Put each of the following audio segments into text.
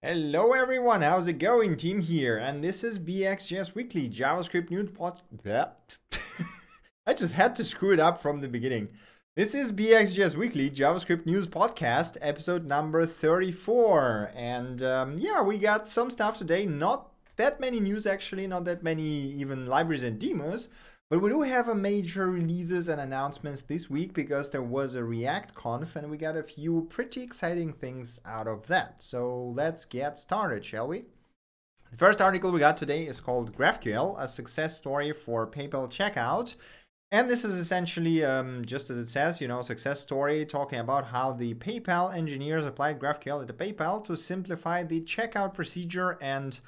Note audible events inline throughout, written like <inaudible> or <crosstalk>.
Hello everyone, how's it going? Tim here, and this is BXJS Weekly JavaScript News Pod. <laughs> I just had to screw it up from the beginning. This is BXJS Weekly JavaScript News Podcast, episode number 34. And um, yeah, we got some stuff today. Not that many news, actually, not that many even libraries and demos. But we do have a major releases and announcements this week because there was a React Conf and we got a few pretty exciting things out of that. So let's get started, shall we? The first article we got today is called GraphQL, a success story for PayPal checkout. And this is essentially, um, just as it says, you know, success story talking about how the PayPal engineers applied GraphQL at PayPal to simplify the checkout procedure and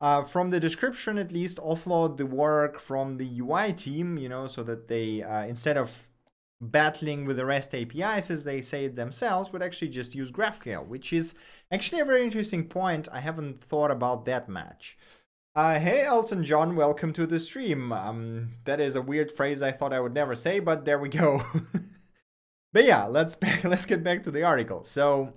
uh, from the description at least offload the work from the UI team, you know, so that they uh, instead of battling with the REST APIs as they say it themselves, would actually just use GraphQL, which is actually a very interesting point. I haven't thought about that much. Uh, hey Elton John, welcome to the stream. Um, that is a weird phrase I thought I would never say, but there we go. <laughs> but yeah, let's <laughs> let's get back to the article. So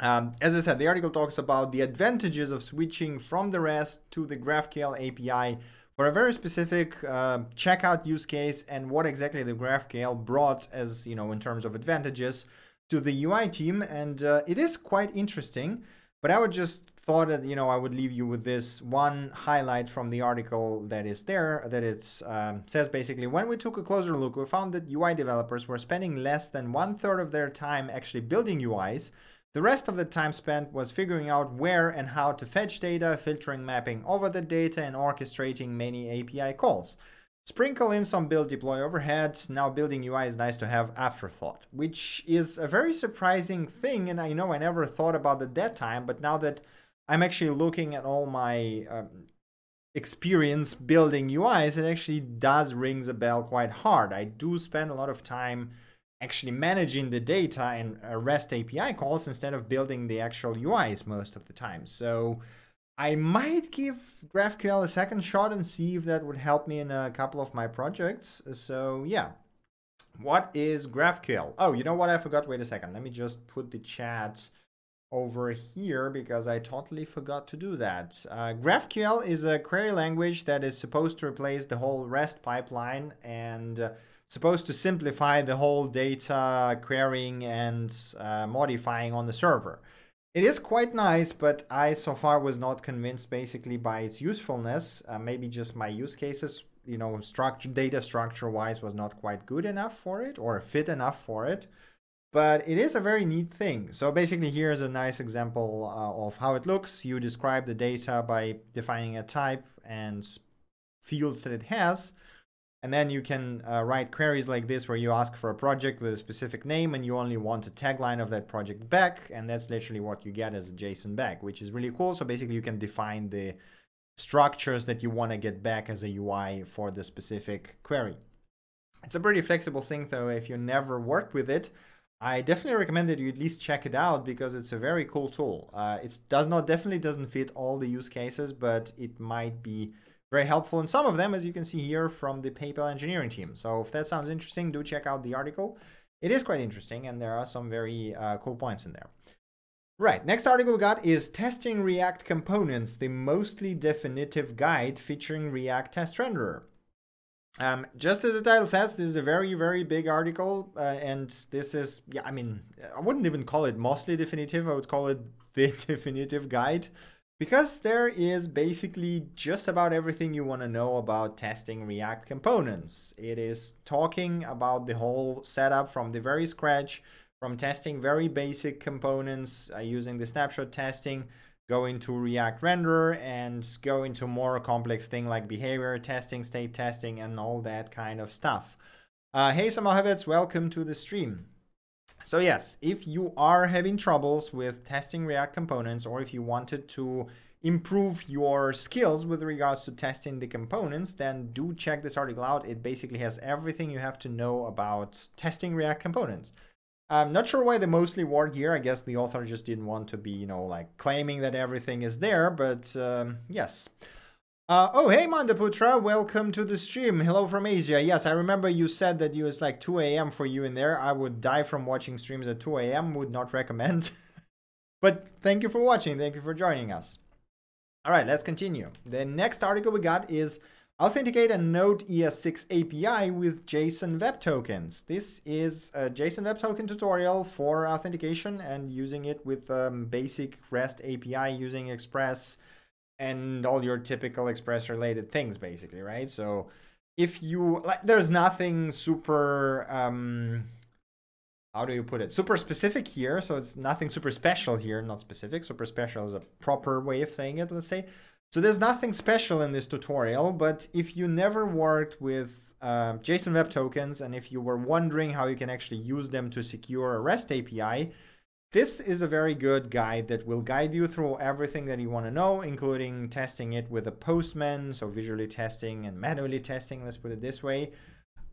um, as I said, the article talks about the advantages of switching from the REST to the GraphQL API for a very specific uh, checkout use case and what exactly the GraphQL brought as, you know, in terms of advantages to the UI team. And uh, it is quite interesting, but I would just thought that, you know, I would leave you with this one highlight from the article that is there that it um, says basically, when we took a closer look, we found that UI developers were spending less than one third of their time actually building UIs the rest of the time spent was figuring out where and how to fetch data, filtering mapping over the data, and orchestrating many API calls. Sprinkle in some build deploy overhead. Now building UI is nice to have afterthought, which is a very surprising thing. And I know I never thought about it that time, but now that I'm actually looking at all my um, experience building UIs, it actually does rings a bell quite hard. I do spend a lot of time actually managing the data and REST API calls instead of building the actual UIs most of the time. So I might give GraphQL a second shot and see if that would help me in a couple of my projects. So yeah. What is GraphQL? Oh, you know what? I forgot. Wait a second. Let me just put the chat over here because I totally forgot to do that. Uh, GraphQL is a query language that is supposed to replace the whole REST pipeline and uh, supposed to simplify the whole data querying and uh, modifying on the server. It is quite nice, but I so far was not convinced basically by its usefulness. Uh, maybe just my use cases, you know, structure data structure wise was not quite good enough for it or fit enough for it. But it is a very neat thing. So basically, here's a nice example uh, of how it looks. You describe the data by defining a type and fields that it has. And then you can uh, write queries like this where you ask for a project with a specific name and you only want a tagline of that project back. And that's literally what you get as a JSON back, which is really cool. So basically, you can define the structures that you want to get back as a UI for the specific query. It's a pretty flexible thing, though. If you never worked with it, I definitely recommend that you at least check it out because it's a very cool tool. Uh, it does not definitely doesn't fit all the use cases, but it might be very helpful And some of them, as you can see here from the PayPal engineering team. So if that sounds interesting, do check out the article. It is quite interesting, and there are some very uh, cool points in there. Right, next article we got is Testing React Components, the mostly definitive guide featuring React Test Renderer. Um, just as the title says, this is a very, very big article, uh, and this is, yeah, I mean, I wouldn't even call it mostly definitive, I would call it <laughs> the definitive guide because there is basically just about everything you want to know about testing React components. It is talking about the whole setup from the very scratch, from testing very basic components uh, using the snapshot testing, going to React renderer, and go into more complex thing like behavior testing, state testing, and all that kind of stuff. Uh, hey, Samohovets, welcome to the stream. So yes, if you are having troubles with testing React components or if you wanted to improve your skills with regards to testing the components, then do check this article out. It basically has everything you have to know about testing React components. I'm not sure why the mostly word here. I guess the author just didn't want to be, you know, like claiming that everything is there, but um, yes. Uh, oh, hey, Mandaputra, welcome to the stream. Hello from Asia. Yes, I remember you said that it was like 2 a.m. for you in there. I would die from watching streams at 2 a.m., would not recommend. <laughs> but thank you for watching. Thank you for joining us. All right, let's continue. The next article we got is Authenticate a Node ES6 API with JSON Web Tokens. This is a JSON Web Token tutorial for authentication and using it with um, basic REST API using Express and all your typical Express related things, basically, right? So if you like, there's nothing super. Um, how do you put it? Super specific here, so it's nothing super special here, not specific. Super special is a proper way of saying it, let's say. So there's nothing special in this tutorial, but if you never worked with uh, JSON Web Tokens and if you were wondering how you can actually use them to secure a REST API, this is a very good guide that will guide you through everything that you want to know, including testing it with a postman, so visually testing and manually testing, let's put it this way.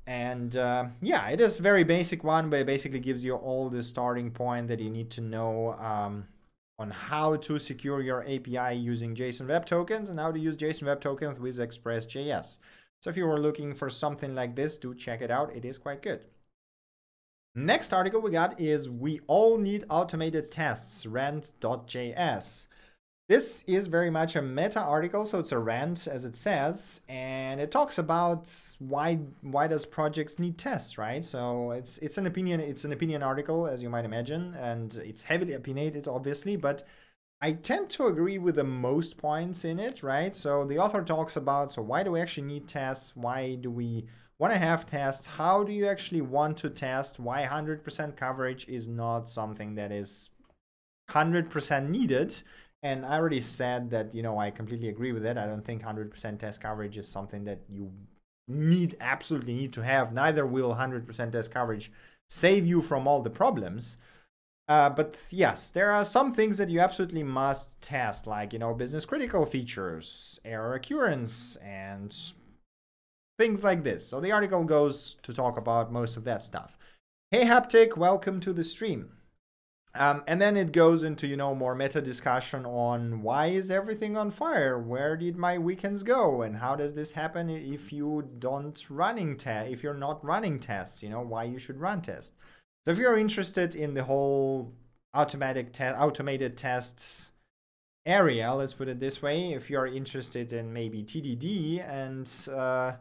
And uh, yeah, it is very basic one, but it basically gives you all the starting point that you need to know um, on how to secure your API using JSON Web Tokens and how to use JSON Web Tokens with Express.js. So if you were looking for something like this, do check it out. It is quite good. Next article we got is We All Need Automated Tests, rant.js. This is very much a meta article, so it's a rant as it says, and it talks about why why does projects need tests, right? So it's it's an opinion it's an opinion article as you might imagine, and it's heavily opinionated obviously, but I tend to agree with the most points in it, right? So the author talks about so why do we actually need tests? Why do we want to have tests? How do you actually want to test? Why 100% coverage is not something that is 100% needed? And I already said that, you know, I completely agree with that. I don't think 100% test coverage is something that you need, absolutely need to have. Neither will 100% test coverage save you from all the problems. Uh, but yes, there are some things that you absolutely must test, like, you know, business critical features, error occurrence, and things like this. So the article goes to talk about most of that stuff. Hey Haptic, welcome to the stream. Um, and then it goes into you know more meta discussion on why is everything on fire? Where did my weekends go? And how does this happen if you don't running test? If you're not running tests, you know why you should run tests. So if you're interested in the whole automatic te- automated test area, let's put it this way, if you're interested in maybe TDD and uh,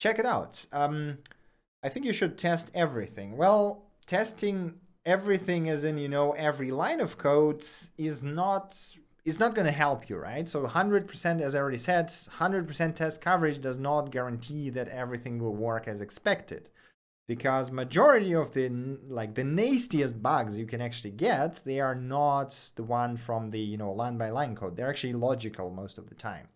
check it out. Um, I think you should test everything. Well, testing everything as in you know every line of code is not is not going to help you right so 100% as i already said 100% test coverage does not guarantee that everything will work as expected because majority of the like the nastiest bugs you can actually get they are not the one from the you know line by line code they're actually logical most of the time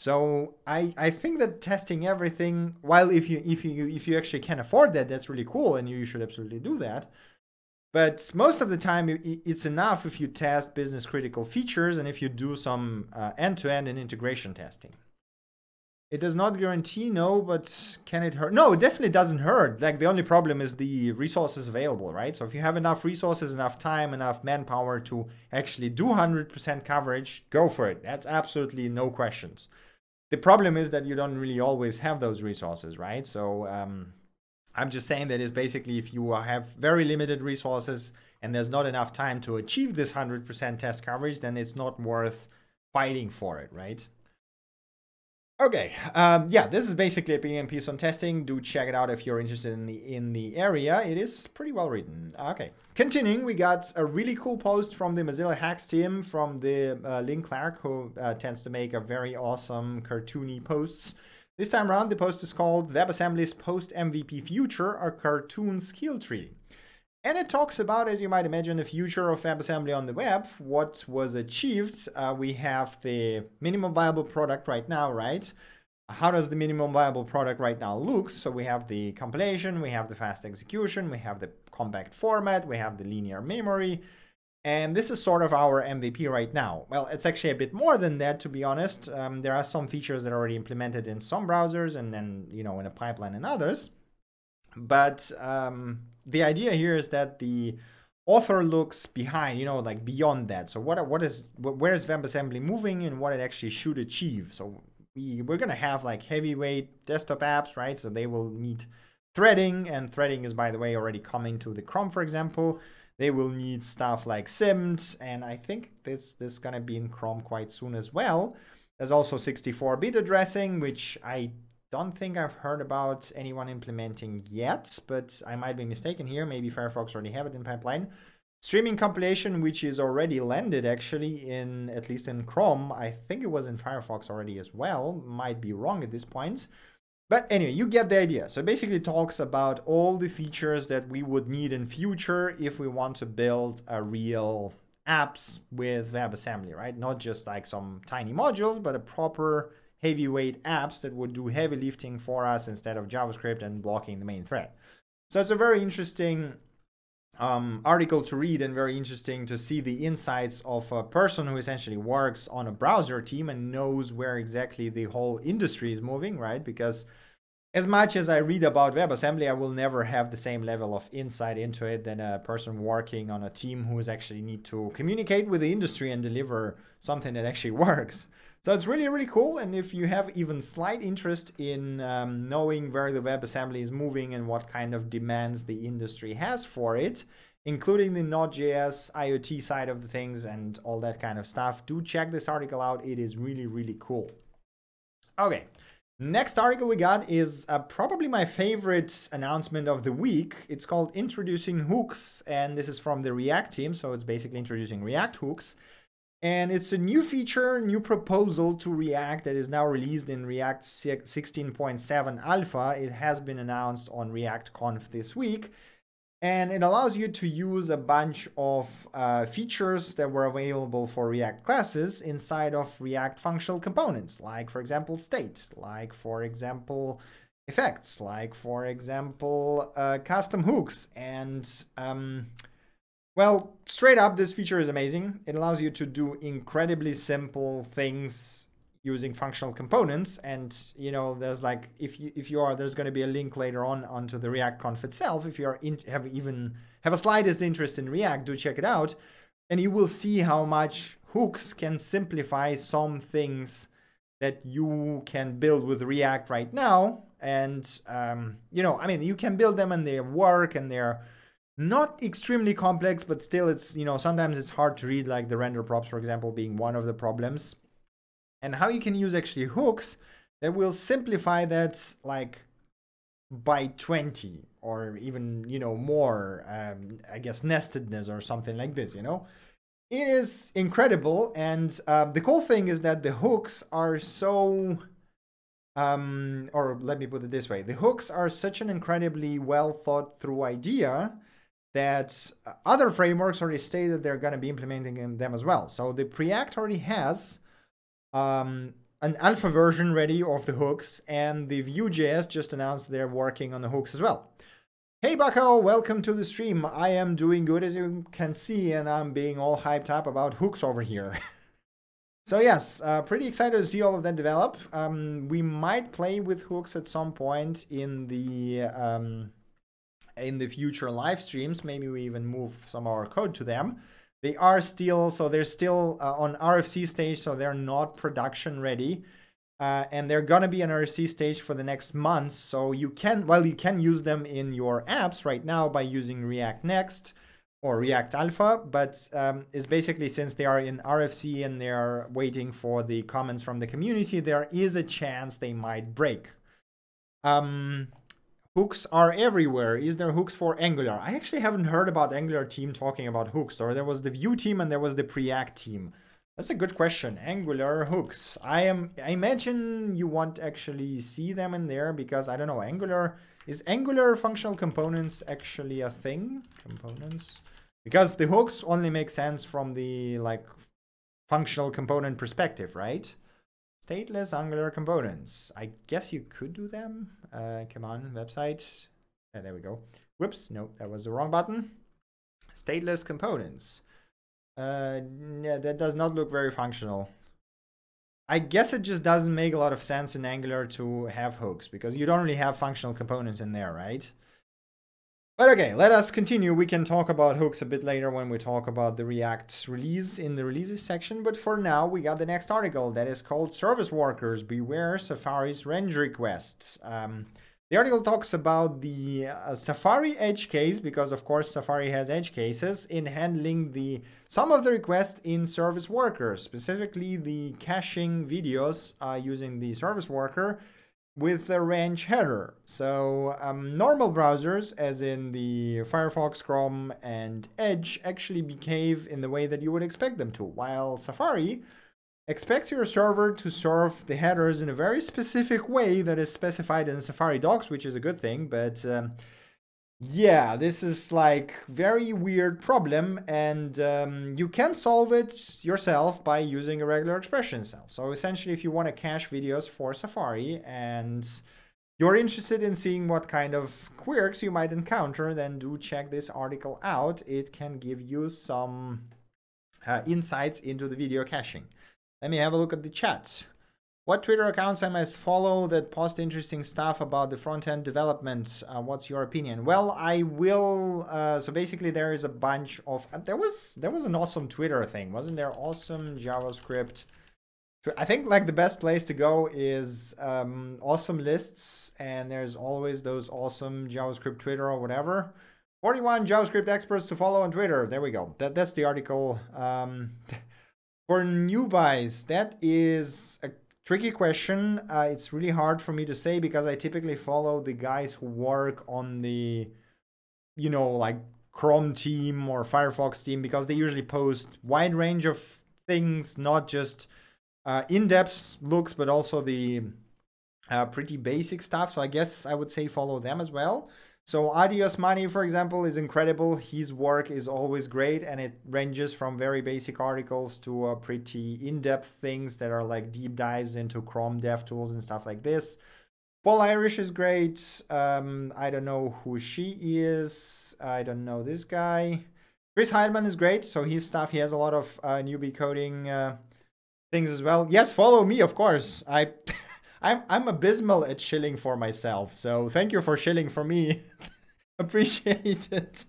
so I, I think that testing everything while if you if you if you actually can afford that that's really cool and you should absolutely do that but most of the time, it's enough if you test business critical features and if you do some end to end and integration testing. It does not guarantee no, but can it hurt? No, it definitely doesn't hurt. Like the only problem is the resources available, right? So if you have enough resources, enough time, enough manpower to actually do 100% coverage, go for it. That's absolutely no questions. The problem is that you don't really always have those resources, right? So um, I'm just saying that is basically if you have very limited resources and there's not enough time to achieve this 100% test coverage, then it's not worth fighting for it, right? Okay, um, yeah, this is basically a opinion piece on testing. Do check it out if you're interested in the in the area. It is pretty well written. Okay, continuing, we got a really cool post from the Mozilla Hacks team from the uh, Lin Clark, who uh, tends to make a very awesome cartoony posts. This time around, the post is called WebAssembly's Post MVP Future, a cartoon skill tree. And it talks about, as you might imagine, the future of WebAssembly on the web, what was achieved. Uh, we have the minimum viable product right now, right? How does the minimum viable product right now look? So we have the compilation, we have the fast execution, we have the compact format, we have the linear memory, and this is sort of our MVP right now. Well, it's actually a bit more than that, to be honest. Um, there are some features that are already implemented in some browsers and then, you know, in a pipeline in others. But um, the idea here is that the author looks behind, you know, like beyond that. So what what is where is WebAssembly moving and what it actually should achieve? So we we're gonna have like heavyweight desktop apps, right? So they will need threading, and threading is by the way already coming to the Chrome, for example. They will need stuff like SIMD, and I think this this is gonna be in Chrome quite soon as well. There's also 64-bit addressing, which I don't think I've heard about anyone implementing yet, but I might be mistaken here. Maybe Firefox already have it in pipeline. Streaming compilation, which is already landed actually in at least in Chrome. I think it was in Firefox already as well. Might be wrong at this point. But anyway, you get the idea. So basically talks about all the features that we would need in future if we want to build a real apps with WebAssembly, right? Not just like some tiny modules, but a proper heavyweight apps that would do heavy lifting for us instead of JavaScript and blocking the main thread. So it's a very interesting um, article to read and very interesting to see the insights of a person who essentially works on a browser team and knows where exactly the whole industry is moving, right? Because as much as I read about WebAssembly, I will never have the same level of insight into it than a person working on a team who is actually need to communicate with the industry and deliver something that actually <laughs> works. So it's really, really cool. And if you have even slight interest in um, knowing where the WebAssembly is moving and what kind of demands the industry has for it, including the Node.js IoT side of the things and all that kind of stuff, do check this article out. It is really, really cool. Okay. Next article we got is uh, probably my favorite announcement of the week. It's called Introducing Hooks, and this is from the React team. So it's basically introducing React hooks. And it's a new feature, new proposal to React that is now released in React 16.7 Alpha. It has been announced on React Conf this week. And it allows you to use a bunch of uh, features that were available for React classes inside of React functional components, like, for example, state, like, for example, effects, like, for example, uh, custom hooks, and um, well, straight up, this feature is amazing. It allows you to do incredibly simple things using functional components. And you know there's like if you if you are there's going to be a link later on onto the react conf itself. If you are in have even have a slightest interest in react do check it out. And you will see how much hooks can simplify some things that you can build with react right now. And um, you know i mean you can build them and they work and they're not extremely complex, but still it's, you know, sometimes it's hard to read like the render props, for example, being one of the problems. And how you can use actually hooks that will simplify that like by 20 or even, you know, more, um, I guess, nestedness or something like this, you know? It is incredible. And uh, the cool thing is that the hooks are so um, or let me put it this way the hooks are such an incredibly well thought through idea that other frameworks already stated they're going to be implementing them as well. So the Preact already has um, an alpha version ready of the hooks, and the Vue.js just announced they're working on the hooks as well. Hey Bucko, welcome to the stream. I am doing good as you can see, and I'm being all hyped up about hooks over here. <laughs> so yes, uh, pretty excited to see all of that develop. Um, we might play with hooks at some point in the um, in the future live streams. Maybe we even move some of our code to them. They are still, so they're still uh, on RFC stage, so they're not production ready. Uh, and they're gonna be on RFC stage for the next months. So you can, well, you can use them in your apps right now by using React Next or React Alpha, but um, it's basically since they are in RFC and they are waiting for the comments from the community, there is a chance they might break. Um, hooks are everywhere. Is there hooks for Angular? I actually haven't heard about Angular team talking about hooks. Or there was the Vue team and there was the Preact team. That's a good question. Angular hooks. I am. I imagine you won't actually see them in there because I don't know. Angular is Angular functional components actually a thing? Components because the hooks only make sense from the like functional component perspective, right? Stateless Angular components. I guess you could do them. Uh, come on, website. Yeah, there we go. Whoops, no, that was the wrong button. Stateless components. Uh, yeah, that does not look very functional. I guess it just doesn't make a lot of sense in Angular to have hooks because you don't really have functional components in there, right? But okay, let us continue. We can talk about hooks a bit later when we talk about the React release in the releases section. But for now, we got the next article that is called Service Workers Beware Safari's Range Requests. Um, The article talks about the uh, Safari edge case because, of course, Safari has edge cases in handling the some of the requests in service worker, specifically the caching videos uh, using the service worker with the range header. So um, normal browsers, as in the Firefox, Chrome, and Edge, actually behave in the way that you would expect them to, while Safari expects your server to serve the headers in a very specific way that is specified in Safari docs, which is a good thing, but um, yeah, this is like very weird problem and um, you can solve it yourself by using a regular expression cell. So essentially, if you want to cache videos for Safari and you're interested in seeing what kind of quirks you might encounter, then do check this article out. It can give you some uh, insights into the video caching. Let me have a look at the chat. What Twitter accounts I must follow that post interesting stuff about the front end developments? Uh, what's your opinion? Well, I will. Uh, so basically, there is a bunch of. Uh, there was there was an awesome Twitter thing, wasn't there? Awesome JavaScript. I think like the best place to go is um, awesome lists, and there's always those awesome JavaScript Twitter or whatever. 41 JavaScript experts to follow on Twitter. There we go. That that's the article. Um, <laughs> For new buys, that is a tricky question. Uh, it's really hard for me to say because I typically follow the guys who work on the, you know, like Chrome team or Firefox team because they usually post wide range of things, not just uh, in-depth looks, but also the uh, pretty basic stuff. So I guess I would say follow them as well. So Addy Osmani, for example, is incredible. His work is always great, and it ranges from very basic articles to uh, pretty in-depth things that are like deep dives into Chrome dev tools and stuff like this. Paul Irish is great. Um, I don't know who she is. I don't know this guy. Chris Heilmann is great. So his stuff, he has a lot of uh, newbie coding uh, things as well. Yes, follow me, of course. I. <laughs> I'm I'm abysmal at shilling for myself. So thank you for shilling for me. <laughs> Appreciate it.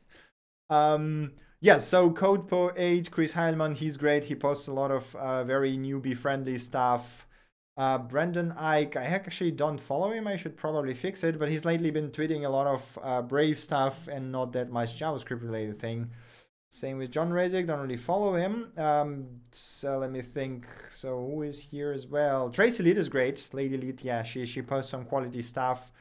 Um yeah, so CodePo 8, Chris Heilmann, he's great. He posts a lot of uh, very newbie friendly stuff. Uh, Brendan Eich, I actually don't follow him. I should probably fix it, but he's lately been tweeting a lot of uh, Brave stuff and not that much JavaScript related thing. Same with John Resig, don't really follow him. Um, so let me think. So who is here as well? Tracy Lead is great. ladyleet, yeah, she she posts some quality stuff.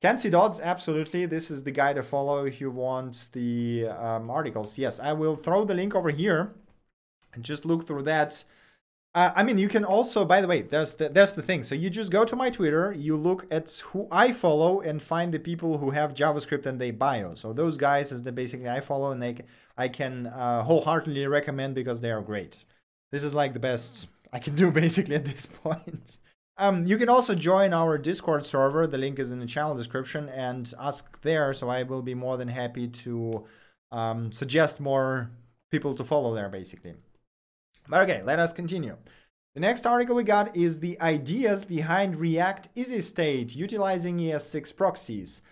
Kent C. Dodds, absolutely. This is the guy to follow if you want the um, articles. Yes, I will throw the link over here and just look through that. Uh, I mean, you can also, by the way, that's the, that's the thing. So you just go to my Twitter, you look at who I follow, and find the people who have JavaScript in their bio. So those guys is the basically I follow, and they I can uh, wholeheartedly recommend because they are great. This is like the best I can do <laughs> basically at this point. Um, you can also join our Discord server. The link is in the channel description and ask there. So I will be more than happy to um, suggest more people to follow there, basically. But okay, let us continue. The next article we got is the ideas behind React Easy State utilizing ES6 proxies.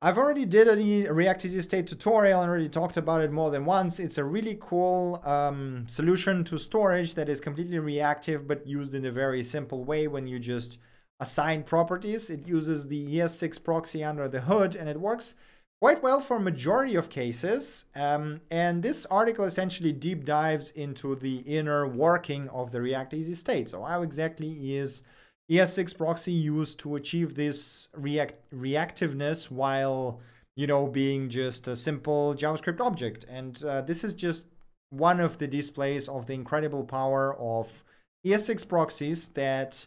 I've already did a React Easy State tutorial and already talked about it more than once. It's a really cool um, solution to storage that is completely reactive but used in a very simple way when you just assign properties. It uses the ES6 proxy under the hood and it works quite well for majority of cases. Um, and this article essentially deep dives into the inner working of the React Easy State. So how exactly is ES6 proxy used to achieve this react reactiveness while you know being just a simple JavaScript object? And uh, this is just one of the displays of the incredible power of ES6 proxies that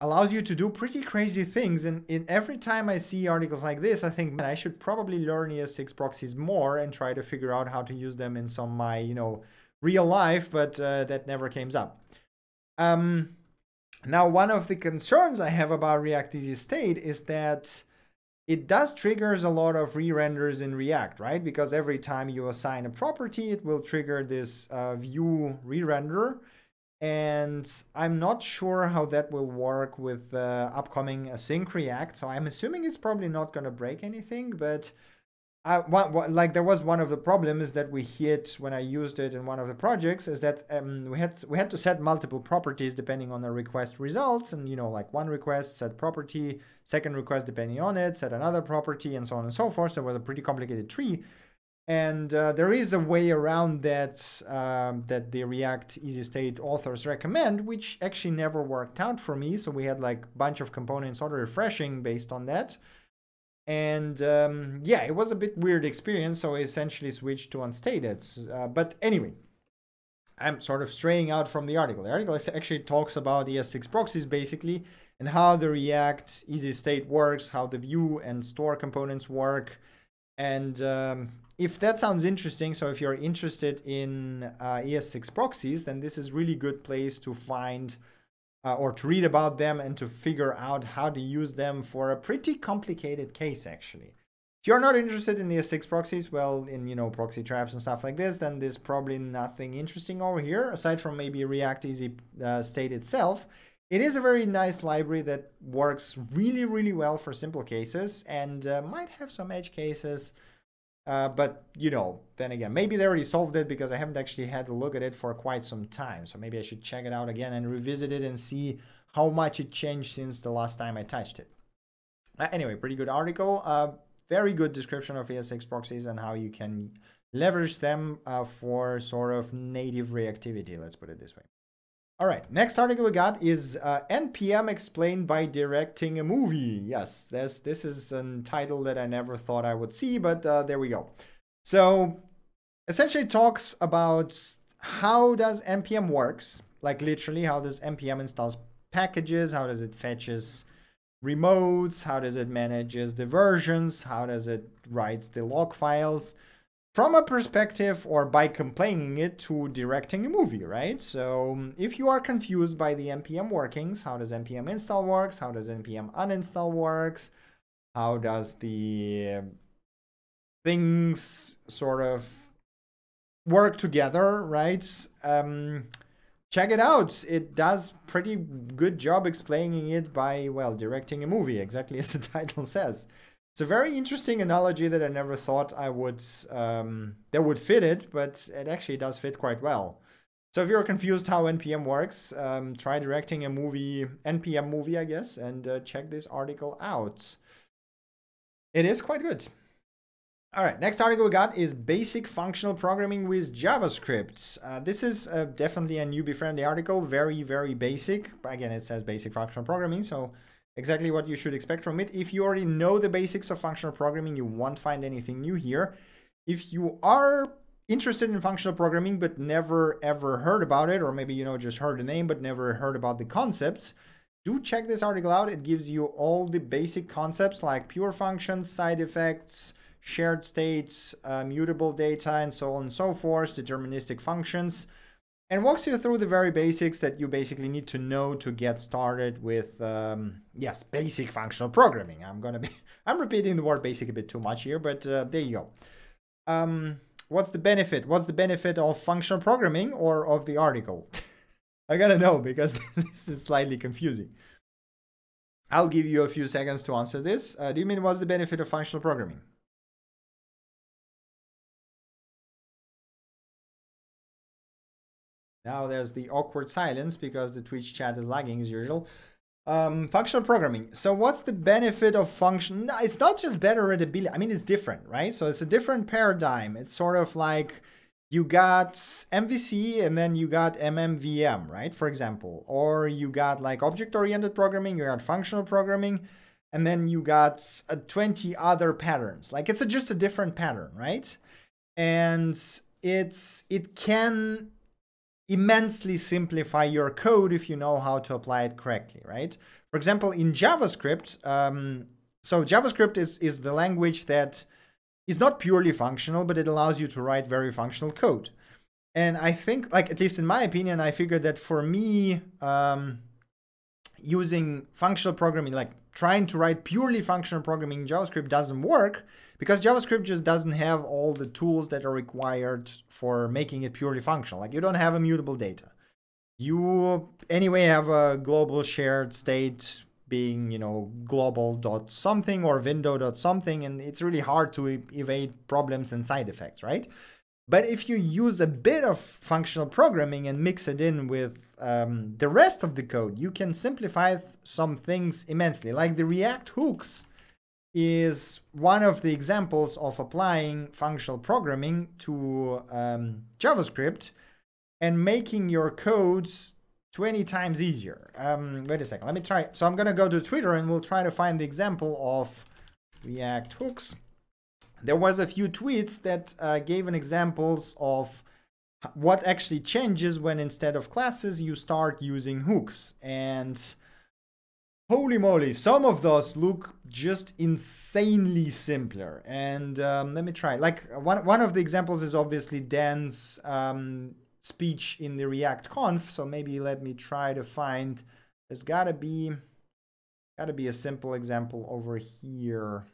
allows you to do pretty crazy things. And in every time I see articles like this, I think, man, I should probably learn ES6 proxies more and try to figure out how to use them in some my, you know, real life, but uh, that never came up. Um, now, one of the concerns I have about React Easy State is that it does triggers a lot of re-renders in React, right? Because every time you assign a property, it will trigger this uh, view re-render and I'm not sure how that will work with the upcoming async React. So I'm assuming it's probably not going to break anything, but I, one, like there was one of the problems that we hit when I used it in one of the projects is that um, we had we had to set multiple properties depending on the request results, and you know like one request set property, second request depending on it set another property, and so on and so forth. So it was a pretty complicated tree, and uh, there is a way around that um, that the React Easy State authors recommend, which actually never worked out for me. So we had like a bunch of components auto refreshing based on that and um, yeah, it was a bit weird experience. So I essentially switched to unstated. Uh, but anyway, I'm sort of straying out from the article. The article actually talks about ES6 proxies basically and how the React Easy State works, how the view and store components work. And um, if that sounds interesting, so if you're interested in uh, ES6 proxies, then this is really good place to find uh, or to read about them and to figure out how to use them for a pretty complicated case actually. If you're not interested in ES6 proxies, well, in you know proxy traps and stuff like this, then there's probably nothing interesting over here aside from maybe React Easy uh, State itself. It is a very nice library that works really, really well for simple cases and uh, might have some edge cases uh, but you know, then again, maybe they already solved it because I haven't actually had a look at it for quite some time. So maybe I should check it out again and revisit it and see how much it changed since the last time I touched it. Uh, anyway, pretty good article. Uh, very good description of ES6 proxies and how you can leverage them uh, for sort of native reactivity. Let's put it this way. All right, next article we got is uh, NPM explained by directing a movie. Yes, this this is a title that I never thought I would see, but uh, there we go. So essentially talks about how does NPM works, like literally how does NPM installs packages, how does it fetches remotes, how does it manages the versions, how does it writes the log files, from a perspective or by complaining it to directing a movie, right? So um, if you are confused by the npm workings, how does npm install works, how does npm uninstall works, how does the things sort of work together, right? Um, check it out. It does pretty good job explaining it by well directing a movie, exactly as the <laughs> title says. It's a very interesting analogy that I never thought I would um, that would fit it, but it actually does fit quite well. So if you're confused how npm works, um, try directing a movie, npm movie, I guess, and uh, check this article out. It is quite good. All right, next article we got is basic functional programming with JavaScript. Uh, this is uh, definitely a newbie-friendly article, very, very basic. Again, it says basic functional programming, so exactly what you should expect from it. If you already know the basics of functional programming, you won't find anything new here. If you are interested in functional programming but never ever heard about it, or maybe you know just heard the name but never heard about the concepts, do check this article out. It gives you all the basic concepts like pure functions, side effects, shared states, uh, mutable data, and so on and so forth, deterministic functions and walks you through the very basics that you basically need to know to get started with um, yes basic functional programming. I'm gonna be <laughs> i'm repeating the word basic a bit too much here but uh, there you go. Um, what's the benefit? What's the benefit of functional programming or of the article? <laughs> I gotta know because <laughs> this is slightly confusing. I'll give you a few seconds to answer this. Uh, do you mean what's the benefit of functional programming Now there's the awkward silence because the Twitch chat is lagging as usual. Um, functional programming. So what's the benefit of function? No, it's not just better readability. I mean, it's different, right? So it's a different paradigm. It's sort of like you got MVC and then you got MVVM, right? For example, or you got like object-oriented programming, you got functional programming, and then you got uh, 20 other patterns. Like it's a, just a different pattern, right? And it's it can immensely simplify your code if you know how to apply it correctly, right? For example, in JavaScript, um, so JavaScript is, is the language that is not purely functional, but it allows you to write very functional code. And I think, like, at least in my opinion, I figured that for me, um, using functional programming, like trying to write purely functional programming in JavaScript doesn't work because JavaScript just doesn't have all the tools that are required for making it purely functional. Like you don't have immutable data. You anyway have a global shared state being you know global dot something or window dot something and it's really hard to evade problems and side effects right but if you use a bit of functional programming and mix it in with um, the rest of the code you can simplify some things immensely like the react hooks is one of the examples of applying functional programming to um, javascript and making your codes 20 times easier. Um, wait a second, let me try. So I'm gonna go to Twitter and we'll try to find the example of React hooks. There was a few tweets that uh, gave an examples of what actually changes when instead of classes you start using hooks. And holy moly, some of those look just insanely simpler. And um, let me try. Like one one of the examples is obviously Dan's um, speech in the React conf. So maybe let me try to find, there's gotta be, gotta be a simple example over here.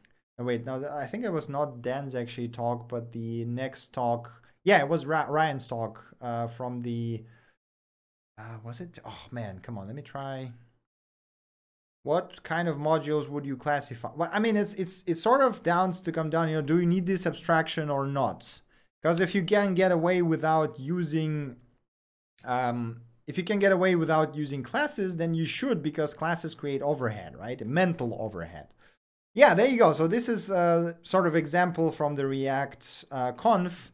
Oh, wait, no, I think it was not Dan's actually talk, but the next talk. Yeah, it was Ryan's talk uh, from the, uh, was it? Oh man, come on, let me try. What kind of modules would you classify? Well, I mean, it's it's it's sort of down to come down. You know, do you need this abstraction or not? Because if you can get away without using, um, if you can get away without using classes, then you should because classes create overhead, right? Mental overhead. Yeah, there you go. So this is a sort of example from the React uh, conf.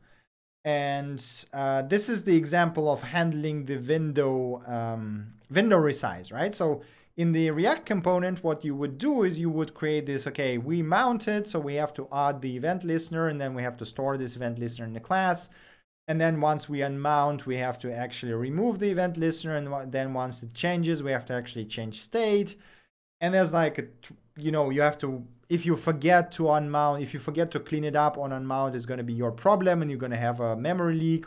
And uh, this is the example of handling the window um, window resize, right? So in the React component, what you would do is you would create this, okay, we mounted, so we have to add the event listener, and then we have to store this event listener in the class. And then once we unmount, we have to actually remove the event listener. And then once it changes, we have to actually change state. And there's like, a, you know, you have to, if you forget to unmount, if you forget to clean it up on unmount, it's going to be your problem and you're going to have a memory leak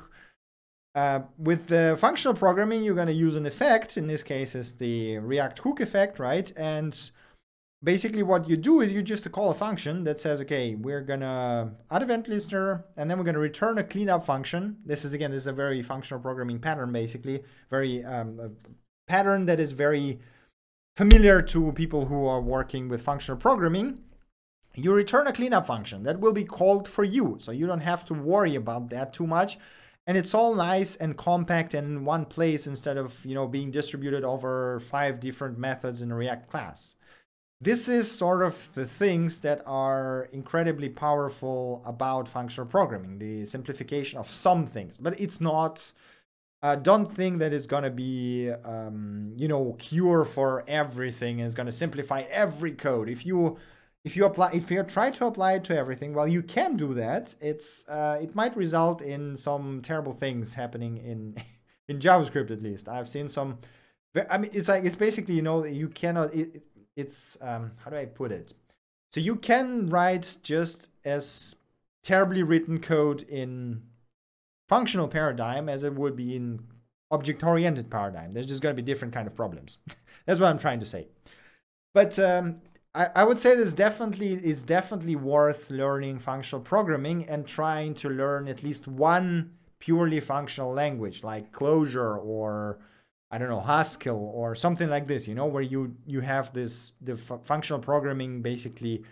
uh, with the functional programming, you're going to use an effect. In this case, is the React hook effect, right? And basically, what you do is you just call a function that says, okay, we're going to add event listener, and then we're going to return a cleanup function. This is, again, this is a very functional programming pattern, basically. Very um, pattern that is very familiar to people who are working with functional programming. You return a cleanup function that will be called for you. So you don't have to worry about that too much and it's all nice and compact and in one place instead of you know being distributed over five different methods in a react class this is sort of the things that are incredibly powerful about functional programming the simplification of some things but it's not uh, don't think that it's going to be um, you know cure for everything it's going to simplify every code. If you if you apply if you try to apply it to everything well you can do that. It's uh, it might result in some terrible things happening in <laughs> in javascript at least. I've seen some i mean it's like it's basically you know you cannot it, it's um how do i put it? So you can write just as terribly written code in functional paradigm as it would be in object oriented paradigm there's just going to be different kind of problems <laughs> that's what i'm trying to say but um, I, I would say this definitely is definitely worth learning functional programming and trying to learn at least one purely functional language like Clojure or I don't know Haskell or something like this. You know where you you have this the functional programming basically.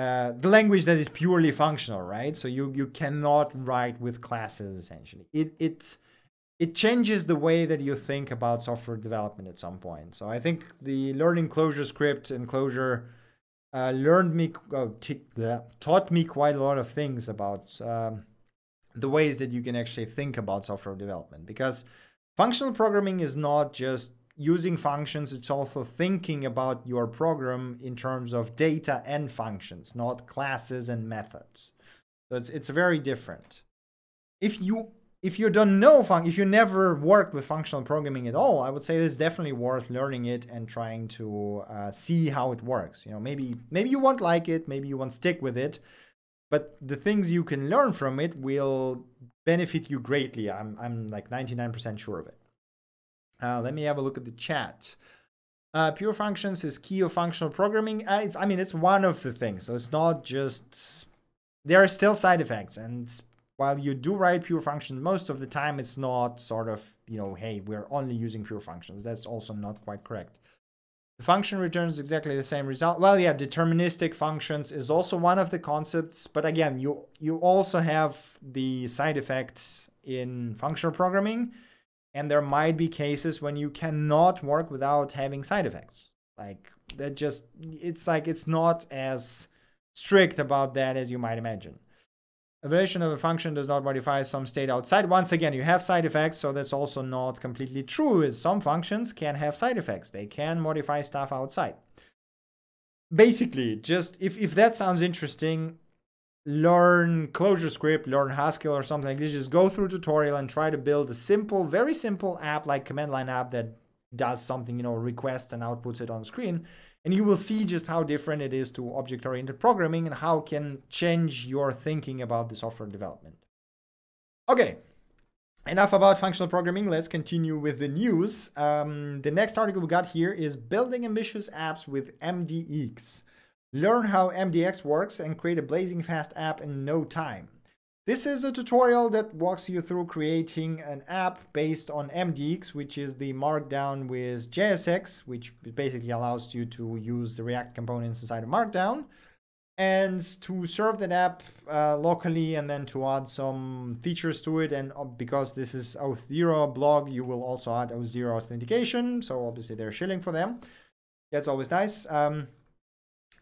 Uh, the language that is purely functional, right? So you you cannot write with classes essentially. It it it changes the way that you think about software development at some point. So I think the learning Clojure script and Clojure uh, learned me uh, t- taught me quite a lot of things about um, the ways that you can actually think about software development because functional programming is not just using functions it's also thinking about your program in terms of data and functions not classes and methods. So it's it's very different. If you if you don't know fun if you never worked with functional programming at all i would say it's definitely worth learning it and trying to uh, see how it works. You know maybe maybe you won't like it maybe you won't stick with it but the things you can learn from it will benefit you greatly. I'm, I'm like 99% sure of it uh, let me have a look at the chat. Uh, pure functions is key of functional programming. Uh, i mean it's one of the things so it's not just there are still side effects and while you do write pure functions most of the time it's not sort of you know hey we're only using pure functions. That's also not quite correct. The function returns exactly the same result. Well, yeah, deterministic functions is also one of the concepts, but again, you you also have the side effects in functional programming, and there might be cases when you cannot work without having side effects. Like that just it's like it's not as strict about that as you might imagine. Evaluation of a function does not modify some state outside. Once again, you have side effects, so that's also not completely true. Some functions can have side effects. They can modify stuff outside. Basically, just if, if that sounds interesting, learn ClojureScript, learn Haskell or something like this. Just go through tutorial and try to build a simple, very simple app like command line app that does something, you know, requests and outputs it on screen and you will see just how different it is to object-oriented programming and how can change your thinking about the software development. Okay, enough about functional programming. Let's continue with the news. Um, the next article we got here is building ambitious apps with MDX. Learn how MDX works and create a blazing fast app in no time. This is a tutorial that walks you through creating an app based on MDX, which is the markdown with JSX, which basically allows you to use the React components inside of Markdown and to serve that app uh, locally and then to add some features to it. And uh, because this is Auth0 blog, you will also add Auth0 authentication. So obviously they're shilling for them. That's always nice. Um,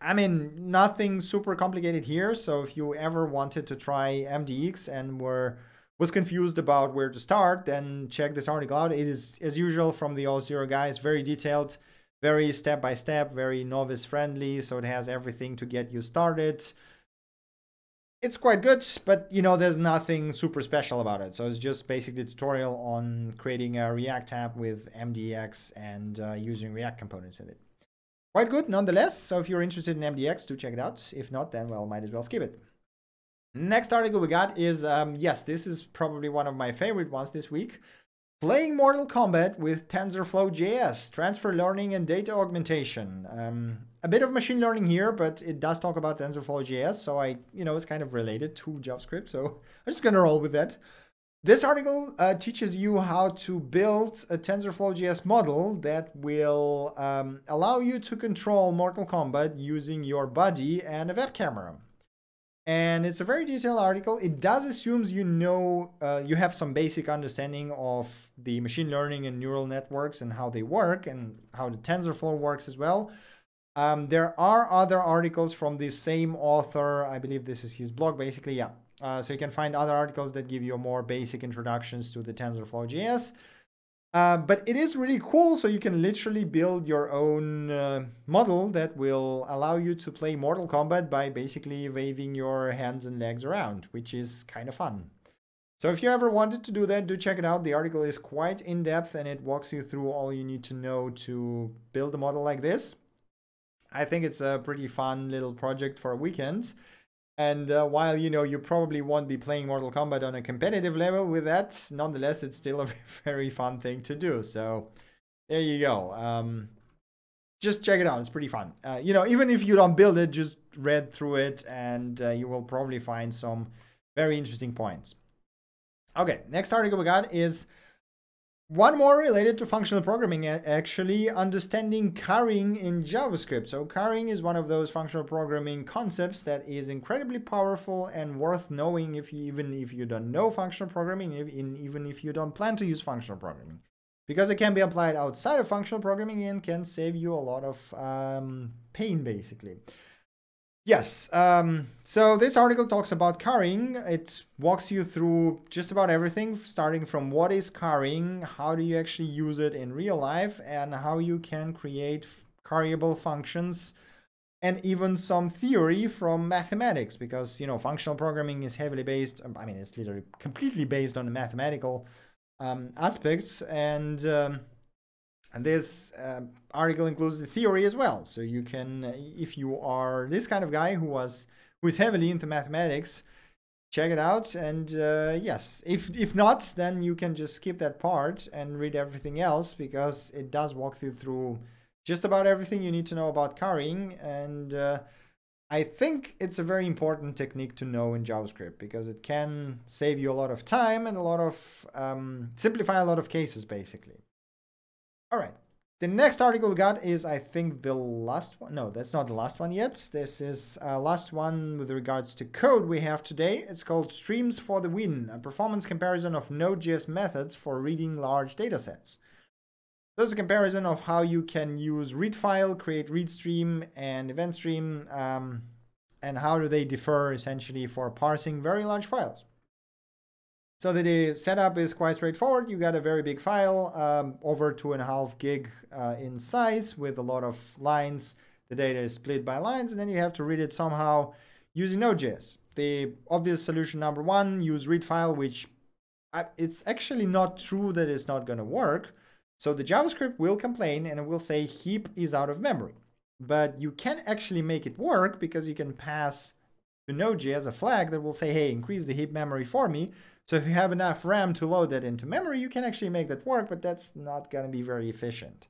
I mean, nothing super complicated here. So if you ever wanted to try MDX and were was confused about where to start, then check this article out. It is, as usual, from the Auth0 guys, very detailed, very step by step, very novice friendly. So it has everything to get you started. It's quite good, but you know, there's nothing super special about it. So it's just basically a tutorial on creating a React app with MDX and uh, using React components in it quite good nonetheless. So if you're interested in MDX, do check it out. If not, then well, might as well skip it. Next article we got is um, yes, this is probably one of my favorite ones this week. Playing Mortal Kombat with TensorFlow JS, transfer learning and data augmentation. Um, a bit of machine learning here, but it does talk about TensorFlow JS, so I, you know, it's kind of related to JavaScript, so <laughs> I'm just gonna roll with that. This article uh, teaches you how to build a TensorFlow.js model that will um, allow you to control Mortal Kombat using your body and a web camera. And it's a very detailed article. It does assumes you know uh, you have some basic understanding of the machine learning and neural networks and how they work and how the TensorFlow works as well. Um, there are other articles from the same author. I believe this is his blog, basically. Yeah, uh, so you can find other articles that give you more basic introductions to the TensorFlow JS. Uh, but it is really cool, so you can literally build your own uh, model that will allow you to play Mortal Kombat by basically waving your hands and legs around, which is kind of fun. So if you ever wanted to do that, do check it out. The article is quite in-depth and it walks you through all you need to know to build a model like this. I think it's a pretty fun little project for a weekend. And uh, while you know you probably won't be playing Mortal Kombat on a competitive level with that, nonetheless, it's still <laughs> a very fun thing to do. So there you go. Um, just check it out; it's pretty fun. Uh, you know, even if you don't build it, just read through it, and uh, you will probably find some very interesting points. Okay, next article we got is one more related to functional programming, actually, understanding currying in JavaScript. So currying is one of those functional programming concepts that is incredibly powerful and worth knowing if you, even if you don't know functional programming, even if you don't plan to use functional programming. Because it can be applied outside of functional programming and can save you a lot of um, pain, basically. Yes. Um, so this article talks about currying. It walks you through just about everything, starting from what is currying, how do you actually use it in real life, and how you can create curryable functions, and even some theory from mathematics, because you know functional programming is heavily based. I mean, it's literally completely based on the mathematical um, aspects, and um, and this uh, article includes the theory as well. So you can, uh, if you are this kind of guy who was who is heavily into mathematics, check it out. And uh, yes, if if not, then you can just skip that part and read everything else because it does walk you through just about everything you need to know about currying. And uh, I think it's a very important technique to know in JavaScript because it can save you a lot of time and a lot of um, simplify a lot of cases basically. All right. the next article we got is, I think, the last one. No, that's not the last one yet. This is uh, last one with regards to code we have today. It's called Streams for the Win, a performance comparison of Node.js methods for reading large datasets. There's a comparison of how you can use read file, create read stream, and event stream, um, and how do they differ essentially for parsing very large files. So the setup is quite straightforward. You got a very big file, um, over two and a half gig uh, in size with a lot of lines. The data is split by lines, and then you have to read it somehow using Node.js. The obvious solution number one, use read file, which uh, it's actually not true that it's not going to work. So the JavaScript will complain and it will say heap is out of memory. But you can actually make it work because you can pass to Node.js a flag that will say, hey, increase the heap memory for me. So if you have enough RAM to load that into memory, you can actually make that work, but that's not going to be very efficient.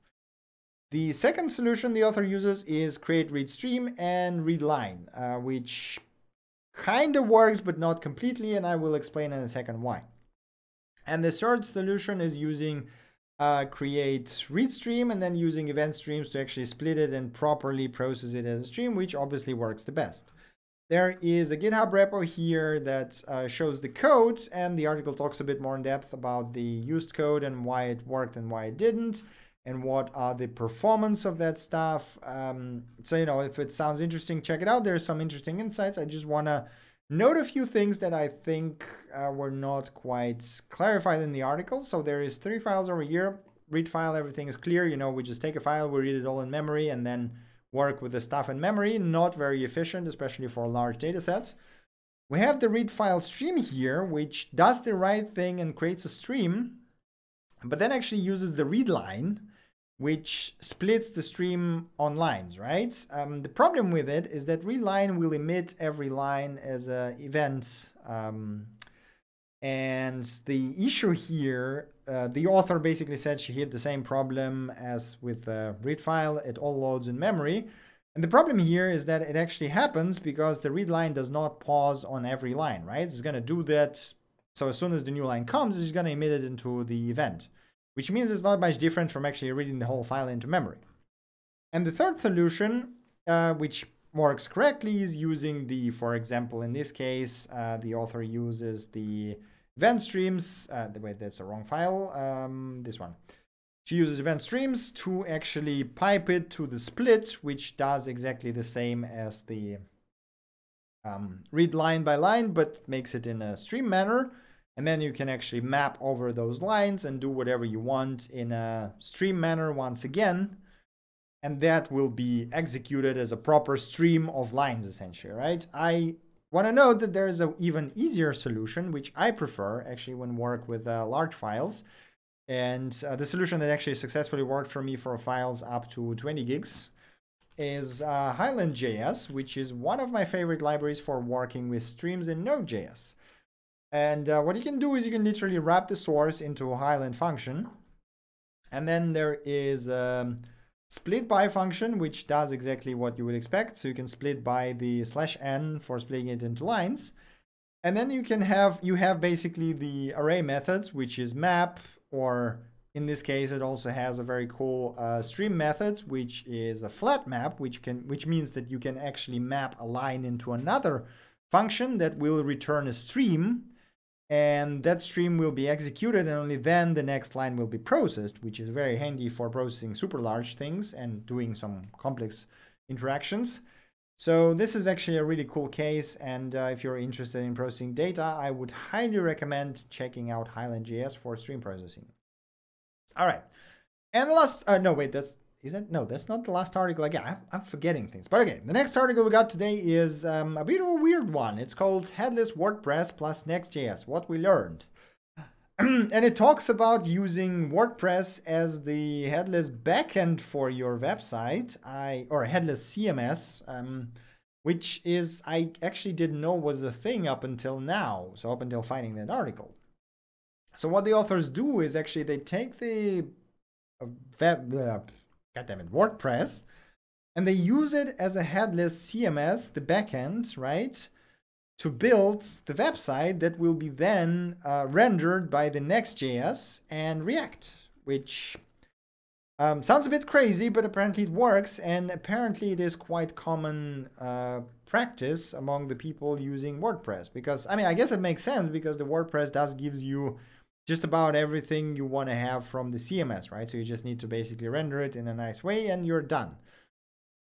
The second solution the author uses is create read stream and read line, uh, which kind of works, but not completely, and I will explain in a second why. And the third solution is using uh, create read stream and then using event streams to actually split it and properly process it as a stream, which obviously works the best. There is a GitHub repo here that uh, shows the code, and the article talks a bit more in depth about the used code and why it worked and why it didn't, and what are the performance of that stuff. Um, so, you know, if it sounds interesting, check it out. There's some interesting insights. I just want to note a few things that I think uh, were not quite clarified in the article. So, there is three files over here. Read file, everything is clear. You know, we just take a file, we read it all in memory, and then work with the stuff in memory, not very efficient, especially for large data sets. We have the read file stream here, which does the right thing and creates a stream, but then actually uses the read line, which splits the stream on lines, right? Um, the problem with it is that read line will emit every line as an event. Um, and the issue here, uh, the author basically said she hit the same problem as with the read file. It all loads in memory. And the problem here is that it actually happens because the read line does not pause on every line, right? It's going to do that. So as soon as the new line comes, it's going to emit it into the event, which means it's not much different from actually reading the whole file into memory. And the third solution, uh, which works correctly is using the, for example, in this case, uh, the author uses the event streams. Uh, wait, that's a wrong file. Um, this one. She uses event streams to actually pipe it to the split, which does exactly the same as the um, read line by line, but makes it in a stream manner. And then you can actually map over those lines and do whatever you want in a stream manner once again and that will be executed as a proper stream of lines essentially, right? I want to note that there is an even easier solution, which I prefer actually when work with uh, large files. And uh, the solution that actually successfully worked for me for files up to 20 gigs is uh, Highland.js, which is one of my favorite libraries for working with streams in Node.js. And uh, what you can do is you can literally wrap the source into a Highland function. And then there is um, split by function, which does exactly what you would expect. So you can split by the slash n for splitting it into lines. And then you can have, you have basically the array methods, which is map, or in this case, it also has a very cool uh, stream methods, which is a flat map, which can, which means that you can actually map a line into another function that will return a stream and that stream will be executed and only then the next line will be processed which is very handy for processing super large things and doing some complex interactions. So this is actually a really cool case and uh, if you're interested in processing data i would highly recommend checking out highland js for stream processing. All right. And last uh, no wait that's is that No, that's not the last article. Again, I'm, I'm forgetting things. But okay, the next article we got today is um, a bit of a weird one. It's called Headless WordPress plus Next.js, What We Learned. <clears throat> and it talks about using WordPress as the headless backend for your website, I or headless CMS, um, which is I actually didn't know was a thing up until now. So up until finding that article. So what the authors do is actually they take the uh, web, uh, goddammit, WordPress, and they use it as a headless CMS, the backend, right, to build the website that will be then uh, rendered by the Next.js and React, which Um, sounds a bit crazy, but apparently it works, and apparently it is quite common uh, practice among the people using WordPress. Because I mean, I guess it makes sense because the WordPress does gives you just about everything you want to have from the CMS, right? So you just need to basically render it in a nice way, and you're done.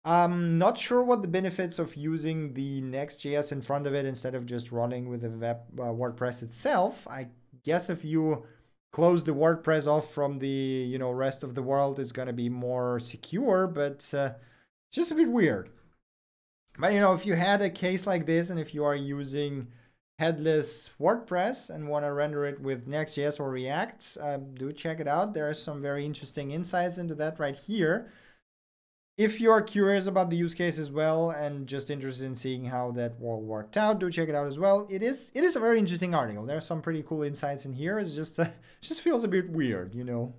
I'm not sure what the benefits of using the Next.js in front of it instead of just running with the web uh, WordPress itself. I guess if you close the WordPress off from the you know rest of the world going to be more secure, but uh, just a bit weird. But you know, if you had a case like this, and if you are using headless WordPress and want to render it with Next.js or React, uh, do check it out. There are some very interesting insights into that right here if you're curious about the use case as well and just interested in seeing how that all worked out, do check it out as well. It is it is a very interesting article. There are some pretty cool insights in here. It's just uh, <laughs> just feels a bit weird, you know.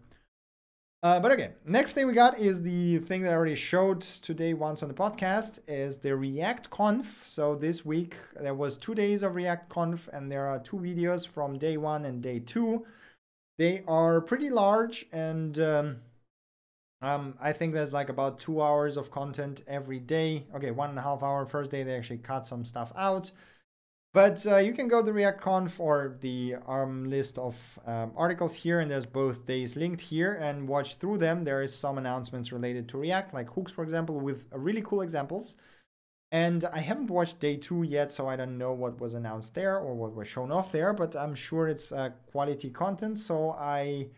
Uh, but okay, next thing we got is the thing that I already showed today once on the podcast is the React Conf. So this week there was two days of React Conf and there are two videos from day one and day two. They are pretty large and um, um, I think there's like about two hours of content every day. Okay, one and a half hour. First day they actually cut some stuff out. But uh, you can go to React Conf or the ARM list of um, articles here, and there's both days linked here, and watch through them. There is some announcements related to React, like hooks, for example, with really cool examples. And I haven't watched day two yet, so I don't know what was announced there or what was shown off there, but I'm sure it's uh, quality content. So I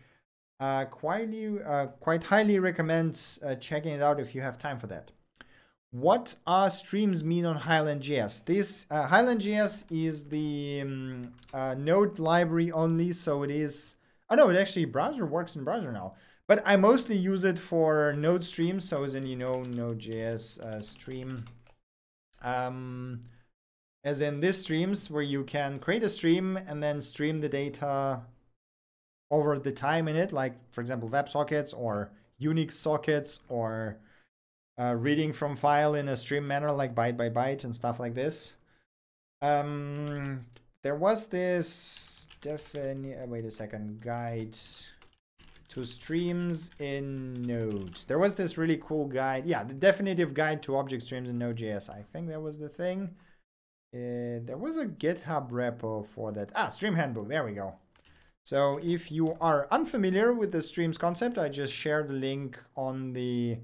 uh, quite, uh, quite highly recommend uh, checking it out if you have time for that. What are streams mean on Highland.js? This uh, Highland.js is the um, uh, Node library only, so it is. Oh no, it actually browser works in browser now. But I mostly use it for Node streams, so as in you know Node.js uh, stream. Um, as in this streams where you can create a stream and then stream the data over the time in it, like for example, WebSockets or Unix sockets or uh, reading from file in a stream manner like byte by byte and stuff like this. Um, there was this definitely, uh, wait a second, guide to streams in nodes. There was this really cool guide. Yeah, the definitive guide to object streams in Node.js. I think that was the thing. Uh, there was a GitHub repo for that. Ah, stream handbook. There we go. So if you are unfamiliar with the streams concept, I just shared the link on the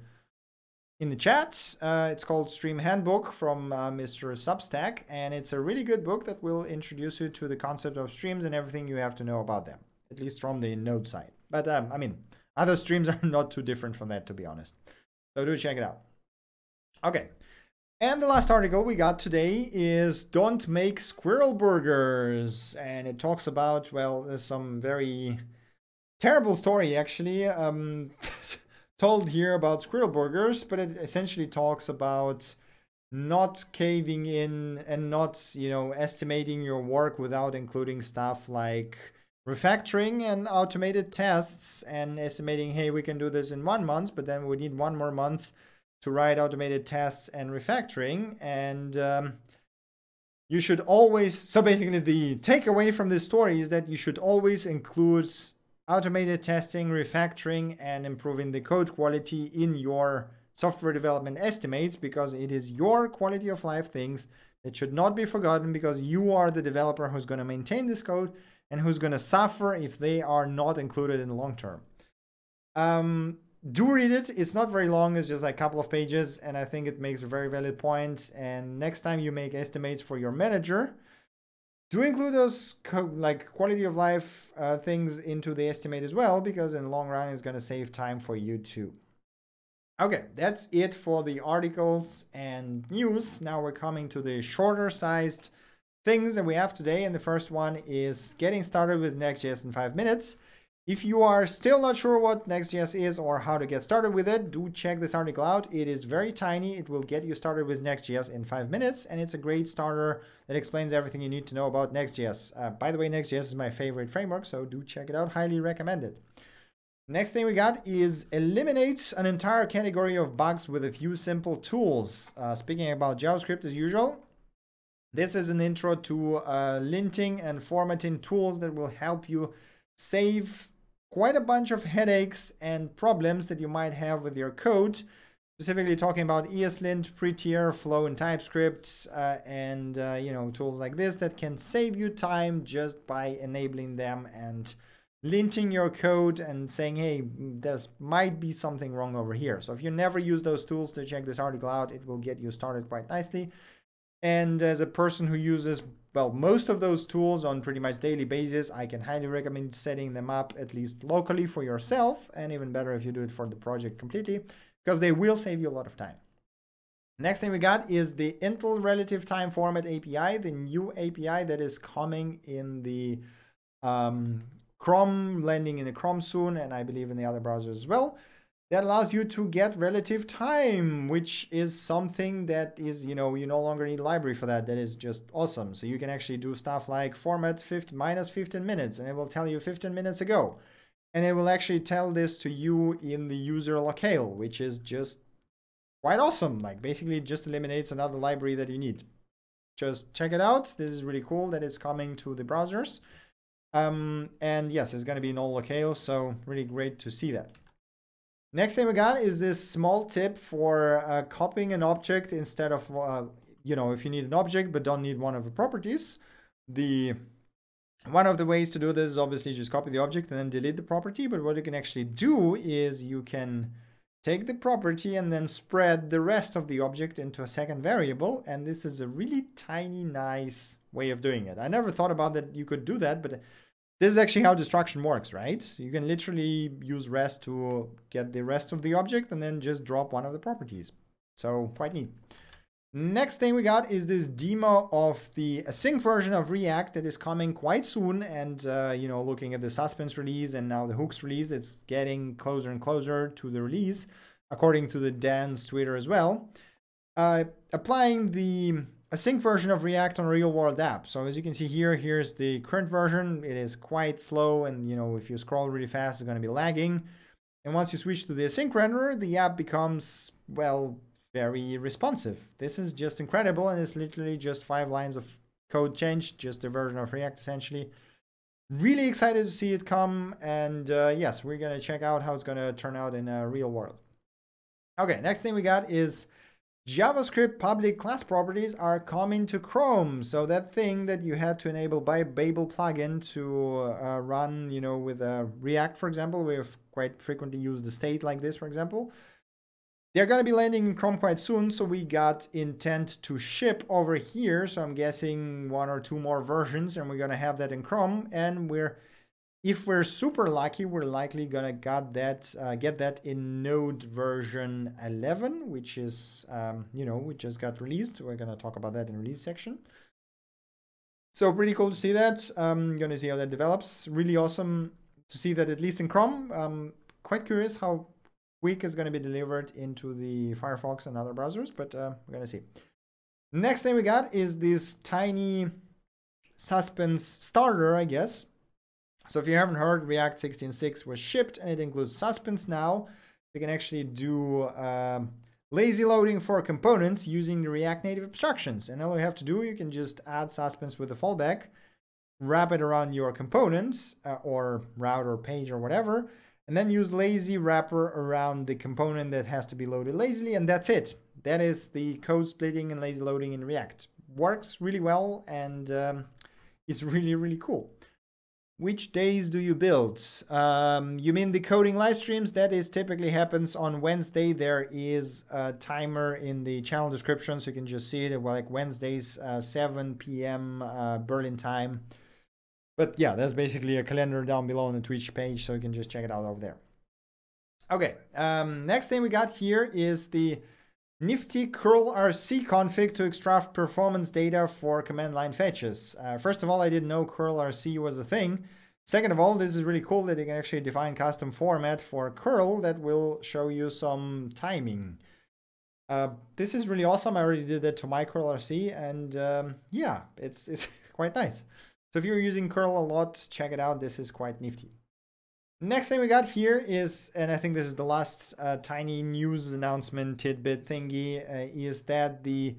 in the chat. Uh, it's called Stream Handbook from uh, Mr. Substack, and it's a really good book that will introduce you to the concept of streams and everything you have to know about them, at least from the node side. But um, I mean, other streams <laughs> are not too different from that, to be honest. So do check it out. Okay, and the last article we got today is Don't Make Squirrel Burgers. And it talks about, well, there's some very terrible story actually um, <laughs> told here about squirrel burgers, but it essentially talks about not caving in and not, you know, estimating your work without including stuff like refactoring and automated tests and estimating, hey, we can do this in one month, but then we need one more month to write automated tests and refactoring. And um, you should always, so basically, the takeaway from this story is that you should always include automated testing, refactoring, and improving the code quality in your software development estimates because it is your quality of life things that should not be forgotten because you are the developer who's going to maintain this code and who's going to suffer if they are not included in the long term. Um, do read it. It's not very long. It's just like a couple of pages, and I think it makes a very valid point. And next time you make estimates for your manager, do include those co- like quality of life uh, things into the estimate as well, because in the long run, it's going to save time for you too. Okay, that's it for the articles and news. Now we're coming to the shorter sized things that we have today. And the first one is getting started with Next.js in five minutes. If you are still not sure what Next.js is or how to get started with it, do check this article out. It is very tiny. It will get you started with Next.js in five minutes, and it's a great starter that explains everything you need to know about Next.js. Uh, by the way, Next.js is my favorite framework, so do check it out. Highly recommend it. Next thing we got is eliminate an entire category of bugs with a few simple tools. Uh, speaking about JavaScript as usual, this is an intro to uh, linting and formatting tools that will help you save quite a bunch of headaches and problems that you might have with your code. Specifically talking about ESLint, Prettier, Flow, and TypeScript, uh, and uh, you know tools like this that can save you time just by enabling them and linting your code and saying, hey, there might be something wrong over here. So if you never use those tools to check this article out, it will get you started quite nicely. And as a person who uses well most of those tools on pretty much daily basis, I can highly recommend setting them up at least locally for yourself, and even better if you do it for the project completely, because they will save you a lot of time. Next thing we got is the Intl Relative Time Format API, the new API that is coming in the um, Chrome, landing in the Chrome soon, and I believe in the other browsers as well. That allows you to get relative time, which is something that is, you know, you no longer need library for that. That is just awesome. So you can actually do stuff like format 50, minus 15 minutes, and it will tell you 15 minutes ago. And it will actually tell this to you in the user locale, which is just quite awesome. Like basically it just eliminates another library that you need. Just check it out. This is really cool that it's coming to the browsers. Um, and yes, it's going to be in all locales, so really great to see that. Next thing we got is this small tip for uh, copying an object instead of, uh, you know, if you need an object but don't need one of the properties. The one of the ways to do this is obviously just copy the object and then delete the property. But what you can actually do is you can take the property and then spread the rest of the object into a second variable. And this is a really tiny, nice way of doing it. I never thought about that you could do that, but this is actually how destruction works, right? You can literally use rest to get the rest of the object and then just drop one of the properties. So quite neat. Next thing we got is this demo of the async version of React that is coming quite soon. And, uh, you know, looking at the suspense release and now the hooks release, it's getting closer and closer to the release, according to the Dan's Twitter as well. Uh, applying the async version of React on a real world app. So as you can see here, here's the current version. It is quite slow and you know if you scroll really fast, it's going to be lagging. And once you switch to the async renderer, the app becomes, well, very responsive. This is just incredible and it's literally just five lines of code changed, just a version of React essentially. Really excited to see it come and uh, yes, we're going to check out how it's going to turn out in a real world. Okay, next thing we got is JavaScript public class properties are coming to Chrome. So that thing that you had to enable by Babel plugin to uh, run, you know, with uh, React, for example, we've quite frequently used the state like this, for example. They're going to be landing in Chrome quite soon, so we got intent to ship over here. So I'm guessing one or two more versions, and we're going to have that in Chrome. And we're if we're super lucky, we're likely gonna get that uh, get that in Node version 11, which is um, you know we just got released. We're gonna talk about that in release section. So pretty cool to see that. I'm um, gonna see how that develops. Really awesome to see that at least in Chrome. Um, quite curious how quick is to be delivered into the Firefox and other browsers, but uh, we're gonna see. Next thing we got is this tiny suspense starter, I guess. So if you haven't heard, React 16.6 was shipped and it includes suspense now. You can actually do um, lazy loading for components using the React Native abstractions. And all you have to do, you can just add suspense with a fallback, wrap it around your components uh, or route or page or whatever, and then use lazy wrapper around the component that has to be loaded lazily. And that's it. That is the code splitting and lazy loading in React. Works really well and um, it's really, really cool. Which days do you build? Um, you mean the coding live streams? That is typically happens on Wednesday. There is a timer in the channel description, so you can just see it like Wednesdays, uh, 7 p.m. Uh, Berlin time. But yeah, there's basically a calendar down below on the Twitch page, so you can just check it out over there. Okay, um, next thing we got here is the nifty curl rc config to extract performance data for command line fetches. Uh, first of all, I didn't know curl rc was a thing. Second of all, this is really cool that you can actually define custom format for curl that will show you some timing. Uh, this is really awesome. I already did that to my curl rc and um, yeah, it's, it's <laughs> quite nice. So if you're using curl a lot, check it out. This is quite nifty. Next thing we got here is, and I think this is the last uh, tiny news announcement tidbit thingy, uh, is that the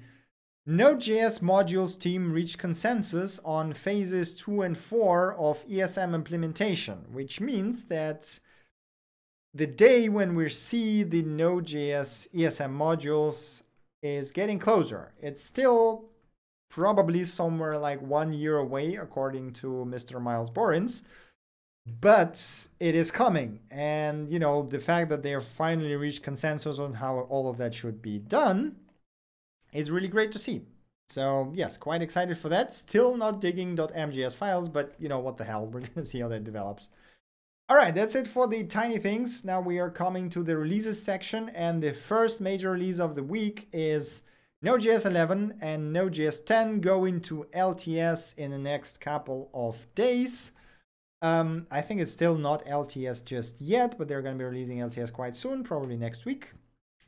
Node.js modules team reached consensus on phases 2 and 4 of ESM implementation, which means that the day when we see the Node.js ESM modules is getting closer. It's still probably somewhere like one year away, according to Mr. Myles Borins, but it is coming. And, you know, the fact that they have finally reached consensus on how all of that should be done is really great to see. So, yes, quite excited for that. Still not digging .mjs files, but, you know, what the hell, <laughs> we're going to see how that develops. All right, that's it for the tiny things. Now we are coming to the releases section, and the first major release of the week is Node.js 11 and Node.js 10 go into LTS in the next couple of days. Um, I think it's still not LTS just yet, but they're going to be releasing LTS quite soon, probably next week.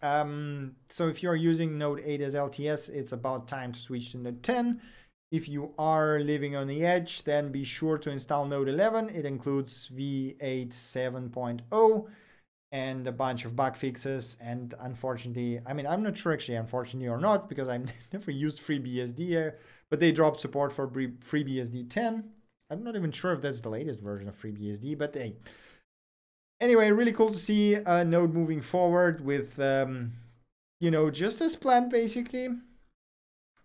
Um, so if you're using Node 8 as LTS, it's about time to switch to Node 10. If you are living on the edge, then be sure to install Node 11. It includes V8 7.0 and a bunch of bug fixes. And unfortunately, I mean, I'm not sure actually, unfortunately or not, because I've <laughs> never used FreeBSD, but they dropped support for FreeBSD 10. I'm not even sure if that's the latest version of FreeBSD, but hey. Anyway, really cool to see a Node moving forward with, um, you know, just as planned basically.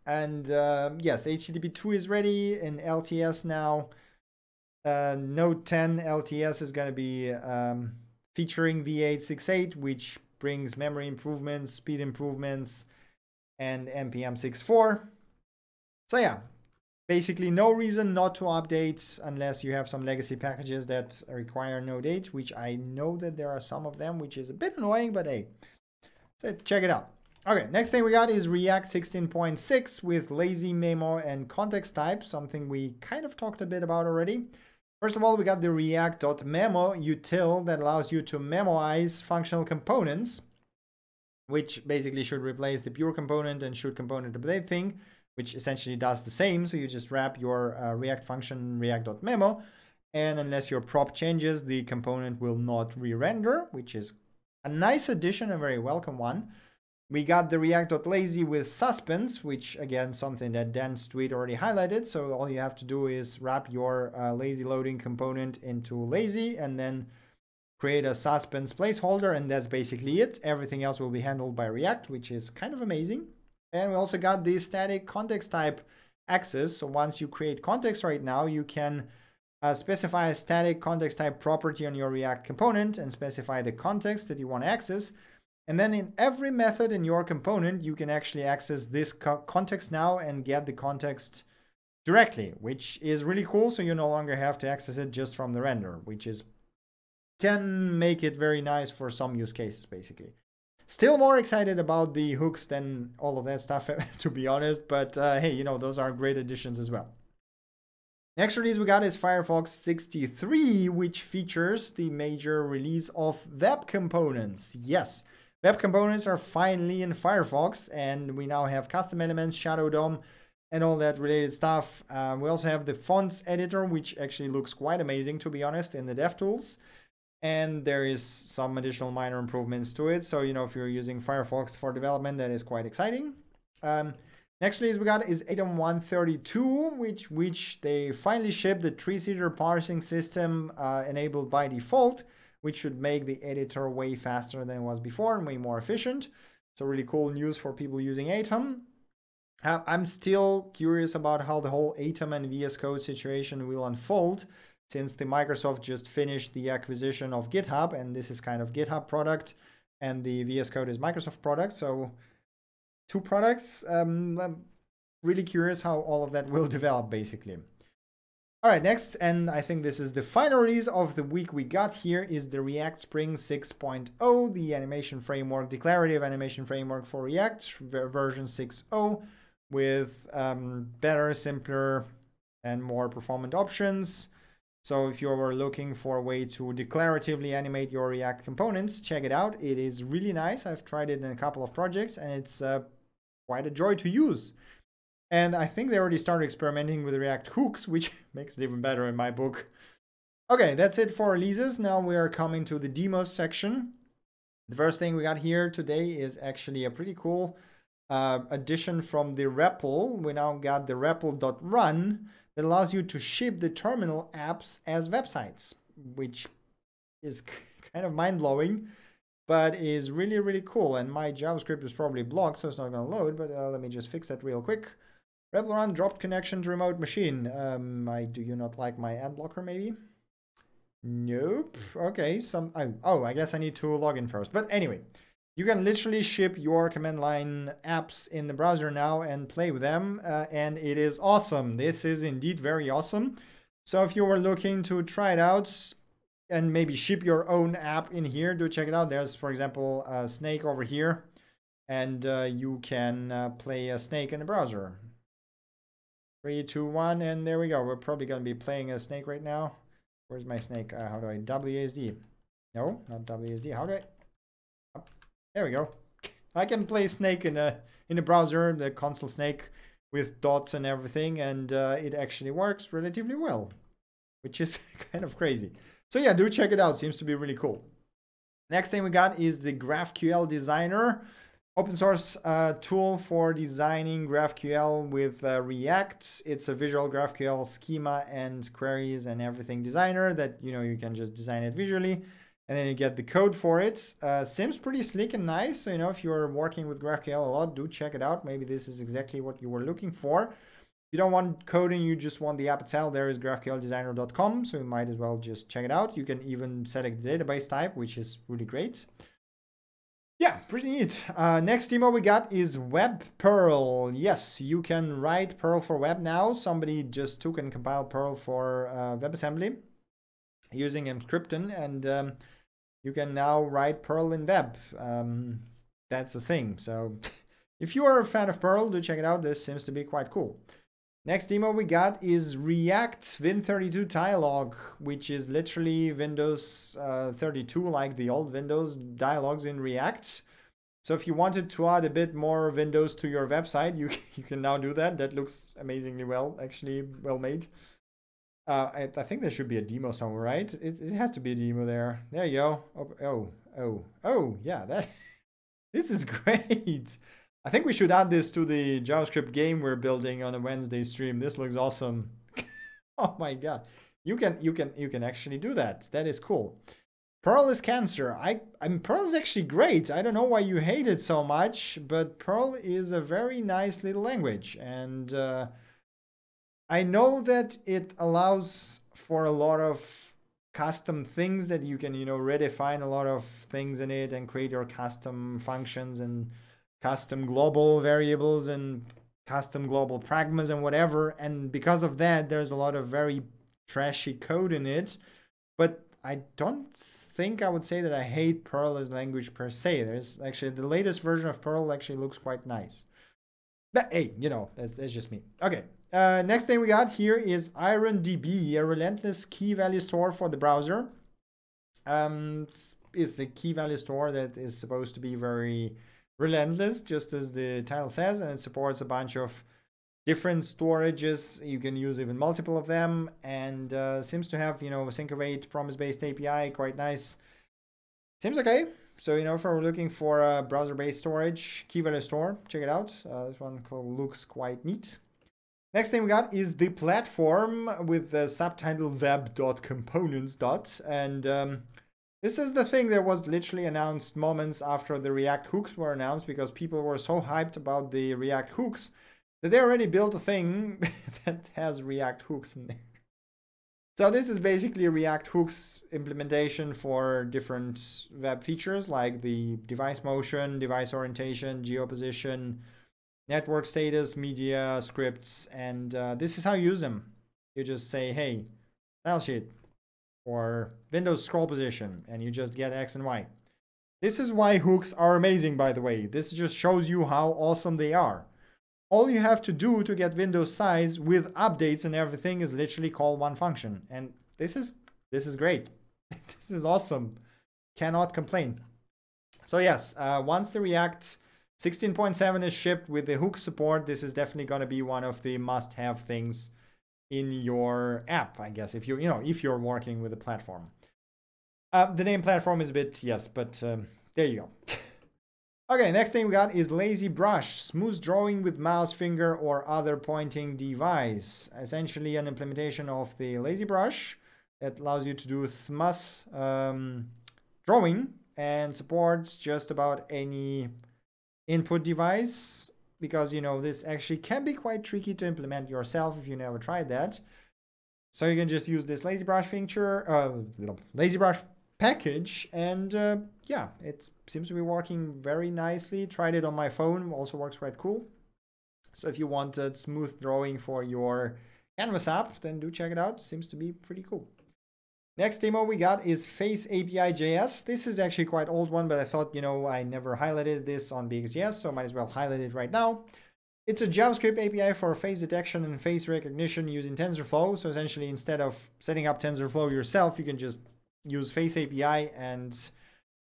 And uh, yes, HTTP 2 is ready in LTS now. Uh, Node 10 LTS is going to be um, featuring V8 6.8, which brings memory improvements, speed improvements, and NPM 6.4. So yeah, basically no reason not to update unless you have some legacy packages that require no 8, which I know that there are some of them, which is a bit annoying, but hey, so check it out. Okay, next thing we got is React 16.6 with lazy memo and context type, something we kind of talked a bit about already. First of all, we got the react.memo util that allows you to memoize functional components, which basically should replace the pure component and should component update thing, which essentially does the same. So you just wrap your uh, React function react.memo, and unless your prop changes, the component will not re-render, which is a nice addition, a very welcome one. We got the React.lazy with suspense, which again, something that Dan's tweet already highlighted. So all you have to do is wrap your uh, lazy loading component into lazy and then create a suspense placeholder. And that's basically it. Everything else will be handled by React, which is kind of amazing. And we also got the static context type access. So once you create context right now, you can uh, specify a static context type property on your React component and specify the context that you want to access. And then in every method in your component, you can actually access this co context now and get the context directly, which is really cool. So you no longer have to access it just from the render, which is can make it very nice for some use cases, basically. Still more excited about the hooks than all of that stuff, <laughs> to be honest. But uh, hey, you know, those are great additions as well. Next release we got is Firefox 63, which features the major release of web components. Yes, Web components are finally in Firefox, and we now have custom elements, Shadow DOM, and all that related stuff. Uh, we also have the fonts editor, which actually looks quite amazing, to be honest, in the DevTools. And there is some additional minor improvements to it. So, you know, if you're using Firefox for development, that is quite exciting. Um, next release we got is ATOM 132, which which they finally shipped the tree-sitter parsing system uh, enabled by default which should make the editor way faster than it was before and way more efficient. So really cool news for people using Atom. Uh, I'm still curious about how the whole Atom and VS Code situation will unfold since the Microsoft just finished the acquisition of GitHub and this is kind of GitHub product and the VS Code is Microsoft product. So two products. Um, I'm really curious how all of that will <laughs> develop basically. All right, next, and I think this is the final release of the week we got here, is the React Spring 6.0, the animation framework, declarative animation framework for React, version 6.0, with um, better, simpler, and more performant options. So if you were looking for a way to declaratively animate your React components, check it out. It is really nice. I've tried it in a couple of projects, and it's uh, quite a joy to use. And I think they already started experimenting with React hooks, <laughs> which makes it even better in my book. Okay, that's it for releases. Now we are coming to the demos section. The first thing we got here today is actually a pretty cool uh, addition from the REPL. We now got the REPL.run that allows you to ship the terminal apps as websites, which is <laughs> kind of mind blowing, but is really, really cool. And my JavaScript is probably blocked, so it's not going to load, but uh, let me just fix that real quick. REPL run dropped connection to remote machine. Um, I do you not like my ad blocker maybe? Nope. Okay, some oh, I guess I need to log in first. But anyway, you can literally ship your command line apps in the browser now and play with them uh, and it is awesome. This is indeed very awesome. So if you were looking to try it out and maybe ship your own app in here do check it out. There's for example a snake over here and uh, you can uh, play a snake in the browser. Three two one and there we go. We're probably going to be playing a snake right now. Where's my snake? Uh, how do i WASD no not WASD how do i there we go. I can play Snake in a in a browser, the console Snake with dots and everything, and uh, it actually works relatively well, which is <laughs> kind of crazy. So yeah, do check it out. Seems to be really cool. Next thing we got is the GraphQL Designer, open source uh, tool for designing GraphQL with uh, React. It's a visual GraphQL schema and queries and everything designer that you know you can just design it visually and then you get the code for it. Uh, seems pretty slick and nice. So, you know, if you're working with GraphQL a lot, do check it out. Maybe this is exactly what you were looking for. If you don't want coding, you just want the app itself, there is graphqldesigner.com. So you might as well just check it out. You can even select the database type, which is really great. Yeah, pretty neat. Uh, next demo we got is Web Perl. Yes, you can write Perl for web now. Somebody just took and compiled Perl for uh, WebAssembly using Emscripten and um, you can now write Perl in web. Um, that's the thing. So <laughs> if you are a fan of Perl, do check it out. This seems to be quite cool. Next demo we got is React Win32 dialog, which is literally Windows uh, 32, like the old Windows dialogues in React. So if you wanted to add a bit more Windows to your website, you, <laughs> you can now do that. That looks amazingly well, actually well made. Uh, I, I, think there should be a demo somewhere, right? It, it has to be a demo there. There you go. Oh, oh, oh, oh yeah. That <laughs> this is <laughs> great. I think we should add this to the JavaScript game we're building on a Wednesday stream. This looks awesome. <laughs> oh my god, you can you can you can actually do that. That is cool. Perl is cancer. I I mean Perl is actually great. I don't know why you hate it so much, but Perl is a very nice little language and. Uh, I know that it allows for a lot of custom things that you can, you know, redefine a lot of things in it and create your custom functions and custom global variables and custom global pragmas and whatever. And because of that, there's a lot of very trashy code in it. But I don't think I would say that I hate Perl as language per se. There's actually the latest version of Perl actually looks quite nice. But hey, you know, that's, that's just me. Okay, uh, next thing we got here is IronDB, a relentless key value store for the browser. Um, it's a key value store that is supposed to be very relentless, just as the title says, and it supports a bunch of different storages. You can use even multiple of them, and uh, seems to have you know sync await promise-based API, quite nice. Seems okay. So you know, if we're looking for a browser-based storage, key value store, check it out. Uh, this one looks quite neat. Next thing we got is the platform with the subtitle web.components. And um, this is the thing that was literally announced moments after the React hooks were announced because people were so hyped about the React hooks that they already built a thing <laughs> that has React hooks in there. So this is basically React hooks implementation for different web features like the device motion, device orientation, geoposition, network status, media, scripts, and uh, this is how you use them. You just say, hey, style sheet or Windows scroll position, and you just get X and Y. This is why hooks are amazing, by the way. This just shows you how awesome they are. All you have to do to get Windows size with updates and everything is literally call one function. And this is this is great. <laughs> this is awesome. Cannot complain. So yes, uh, once the React 16.7 is shipped with the hook support. This is definitely going to be one of the must-have things in your app, I guess, if you you know if you're working with a platform. Uh, the name platform is a bit yes, but um, there you go. <laughs> Okay, next thing we got is Lazy Brush, smooth drawing with mouse, finger, or other pointing device. Essentially, an implementation of the Lazy Brush that allows you to do smooth um, drawing and supports just about any input device because you know this actually can be quite tricky to implement yourself if you never tried that. So you can just use this Lazy Brush feature, uh, little Lazy Brush package and uh, yeah it seems to be working very nicely. Tried it on my phone also works quite cool. So if you wanted smooth drawing for your canvas app then do check it out. Seems to be pretty cool next demo we got is face api js this is actually quite old one but i thought you know i never highlighted this on bxjs so I might as well highlight it right now it's a JavaScript API for face detection and face recognition using TensorFlow. So essentially, instead of setting up TensorFlow yourself, you can just use Face API and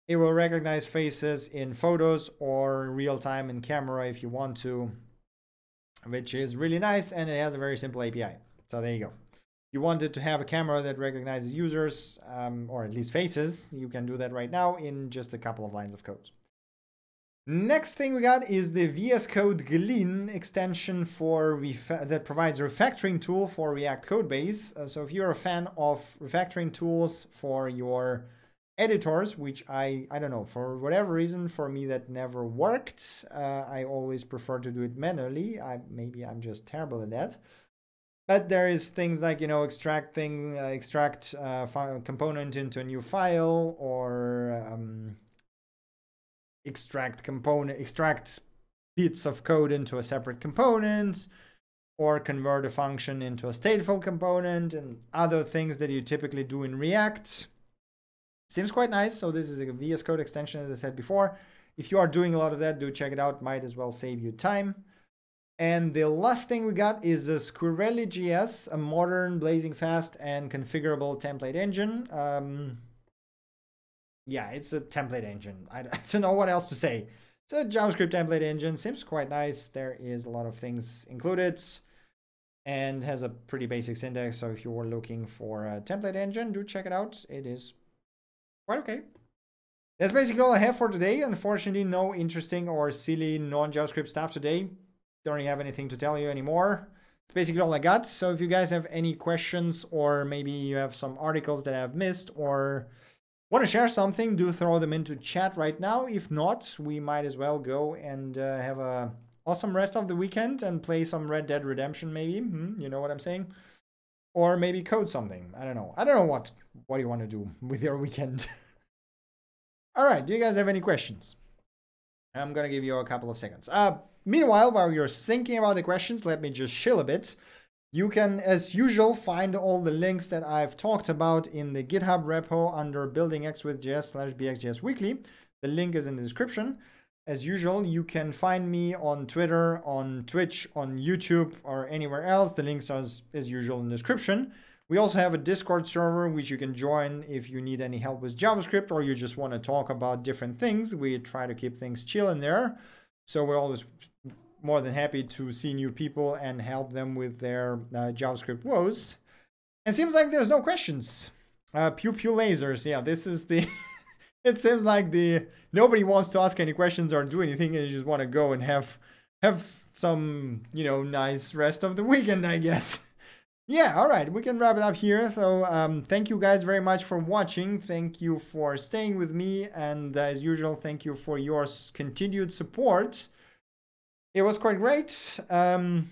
it will recognize faces in photos or real time in camera if you want to, which is really nice and it has a very simple API. So there you go. You wanted to have a camera that recognizes users um, or at least faces, you can do that right now in just a couple of lines of code. Next thing we got is the VS Code Glean extension for that provides a refactoring tool for React Codebase. Uh, so if you're a fan of refactoring tools for your editors, which I I don't know for whatever reason for me that never worked. Uh, I always prefer to do it manually. I maybe I'm just terrible at that. But there is things like you know extract thing, uh, extract uh, component into a new file or um, extract component extract bits of code into a separate component or convert a function into a stateful component and other things that you typically do in React. Seems quite nice. So this is a VS Code extension, as I said before. If you are doing a lot of that, do check it out. Might as well save you time. And the last thing we got is a Squirrelly JS, a modern, blazing fast, and configurable template engine. Um, yeah, it's a template engine. I, <laughs> I don't know what else to say. It's a JavaScript template engine. Seems quite nice. There is a lot of things included and has a pretty basic syntax. So if you were looking for a template engine, do check it out. It is quite okay. That's basically all I have for today. Unfortunately, no interesting or silly non-JavaScript stuff today. Don't have anything to tell you anymore. It's basically all I got. So if you guys have any questions or maybe you have some articles that I've missed or Want to share something? Do throw them into chat right now. If not, we might as well go and uh, have a awesome rest of the weekend and play some Red Dead Redemption. Maybe hmm, you know what I'm saying, or maybe code something. I don't know. I don't know what what you want to do <laughs> with your weekend. <laughs> All right. Do you guys have any questions? I'm gonna give you a couple of seconds. Uh, meanwhile, while you're thinking about the questions, let me just chill a bit. You can, as usual, find all the links that I've talked about in the GitHub repo under building X with JS slash BXJS weekly. The link is in the description. As usual, you can find me on Twitter, on Twitch, on YouTube, or anywhere else. The links are, as, as usual, in the description. We also have a Discord server which you can join if you need any help with JavaScript or you just want to talk about different things. We try to keep things chill in there. So we're always more than happy to see new people and help them with their uh, JavaScript woes. It seems like there's no questions. Uh, pew pew lasers. Yeah, this is the. <laughs> it seems like the nobody wants to ask any questions or do anything, and you just want to go and have have some you know nice rest of the weekend, I guess. Yeah, all right, we can wrap it up here. So um, thank you guys very much for watching. Thank you for staying with me, and uh, as usual, thank you for your continued support it was quite great. Um,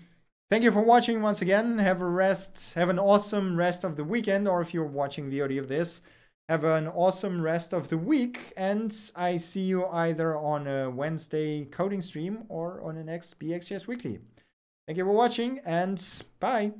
thank you for watching once again. Have a rest. Have an awesome rest of the weekend, or if you're watching the audio of this, have an awesome rest of the week. And I see you either on a Wednesday coding stream or on the next BXJS Weekly. Thank you for watching, and bye.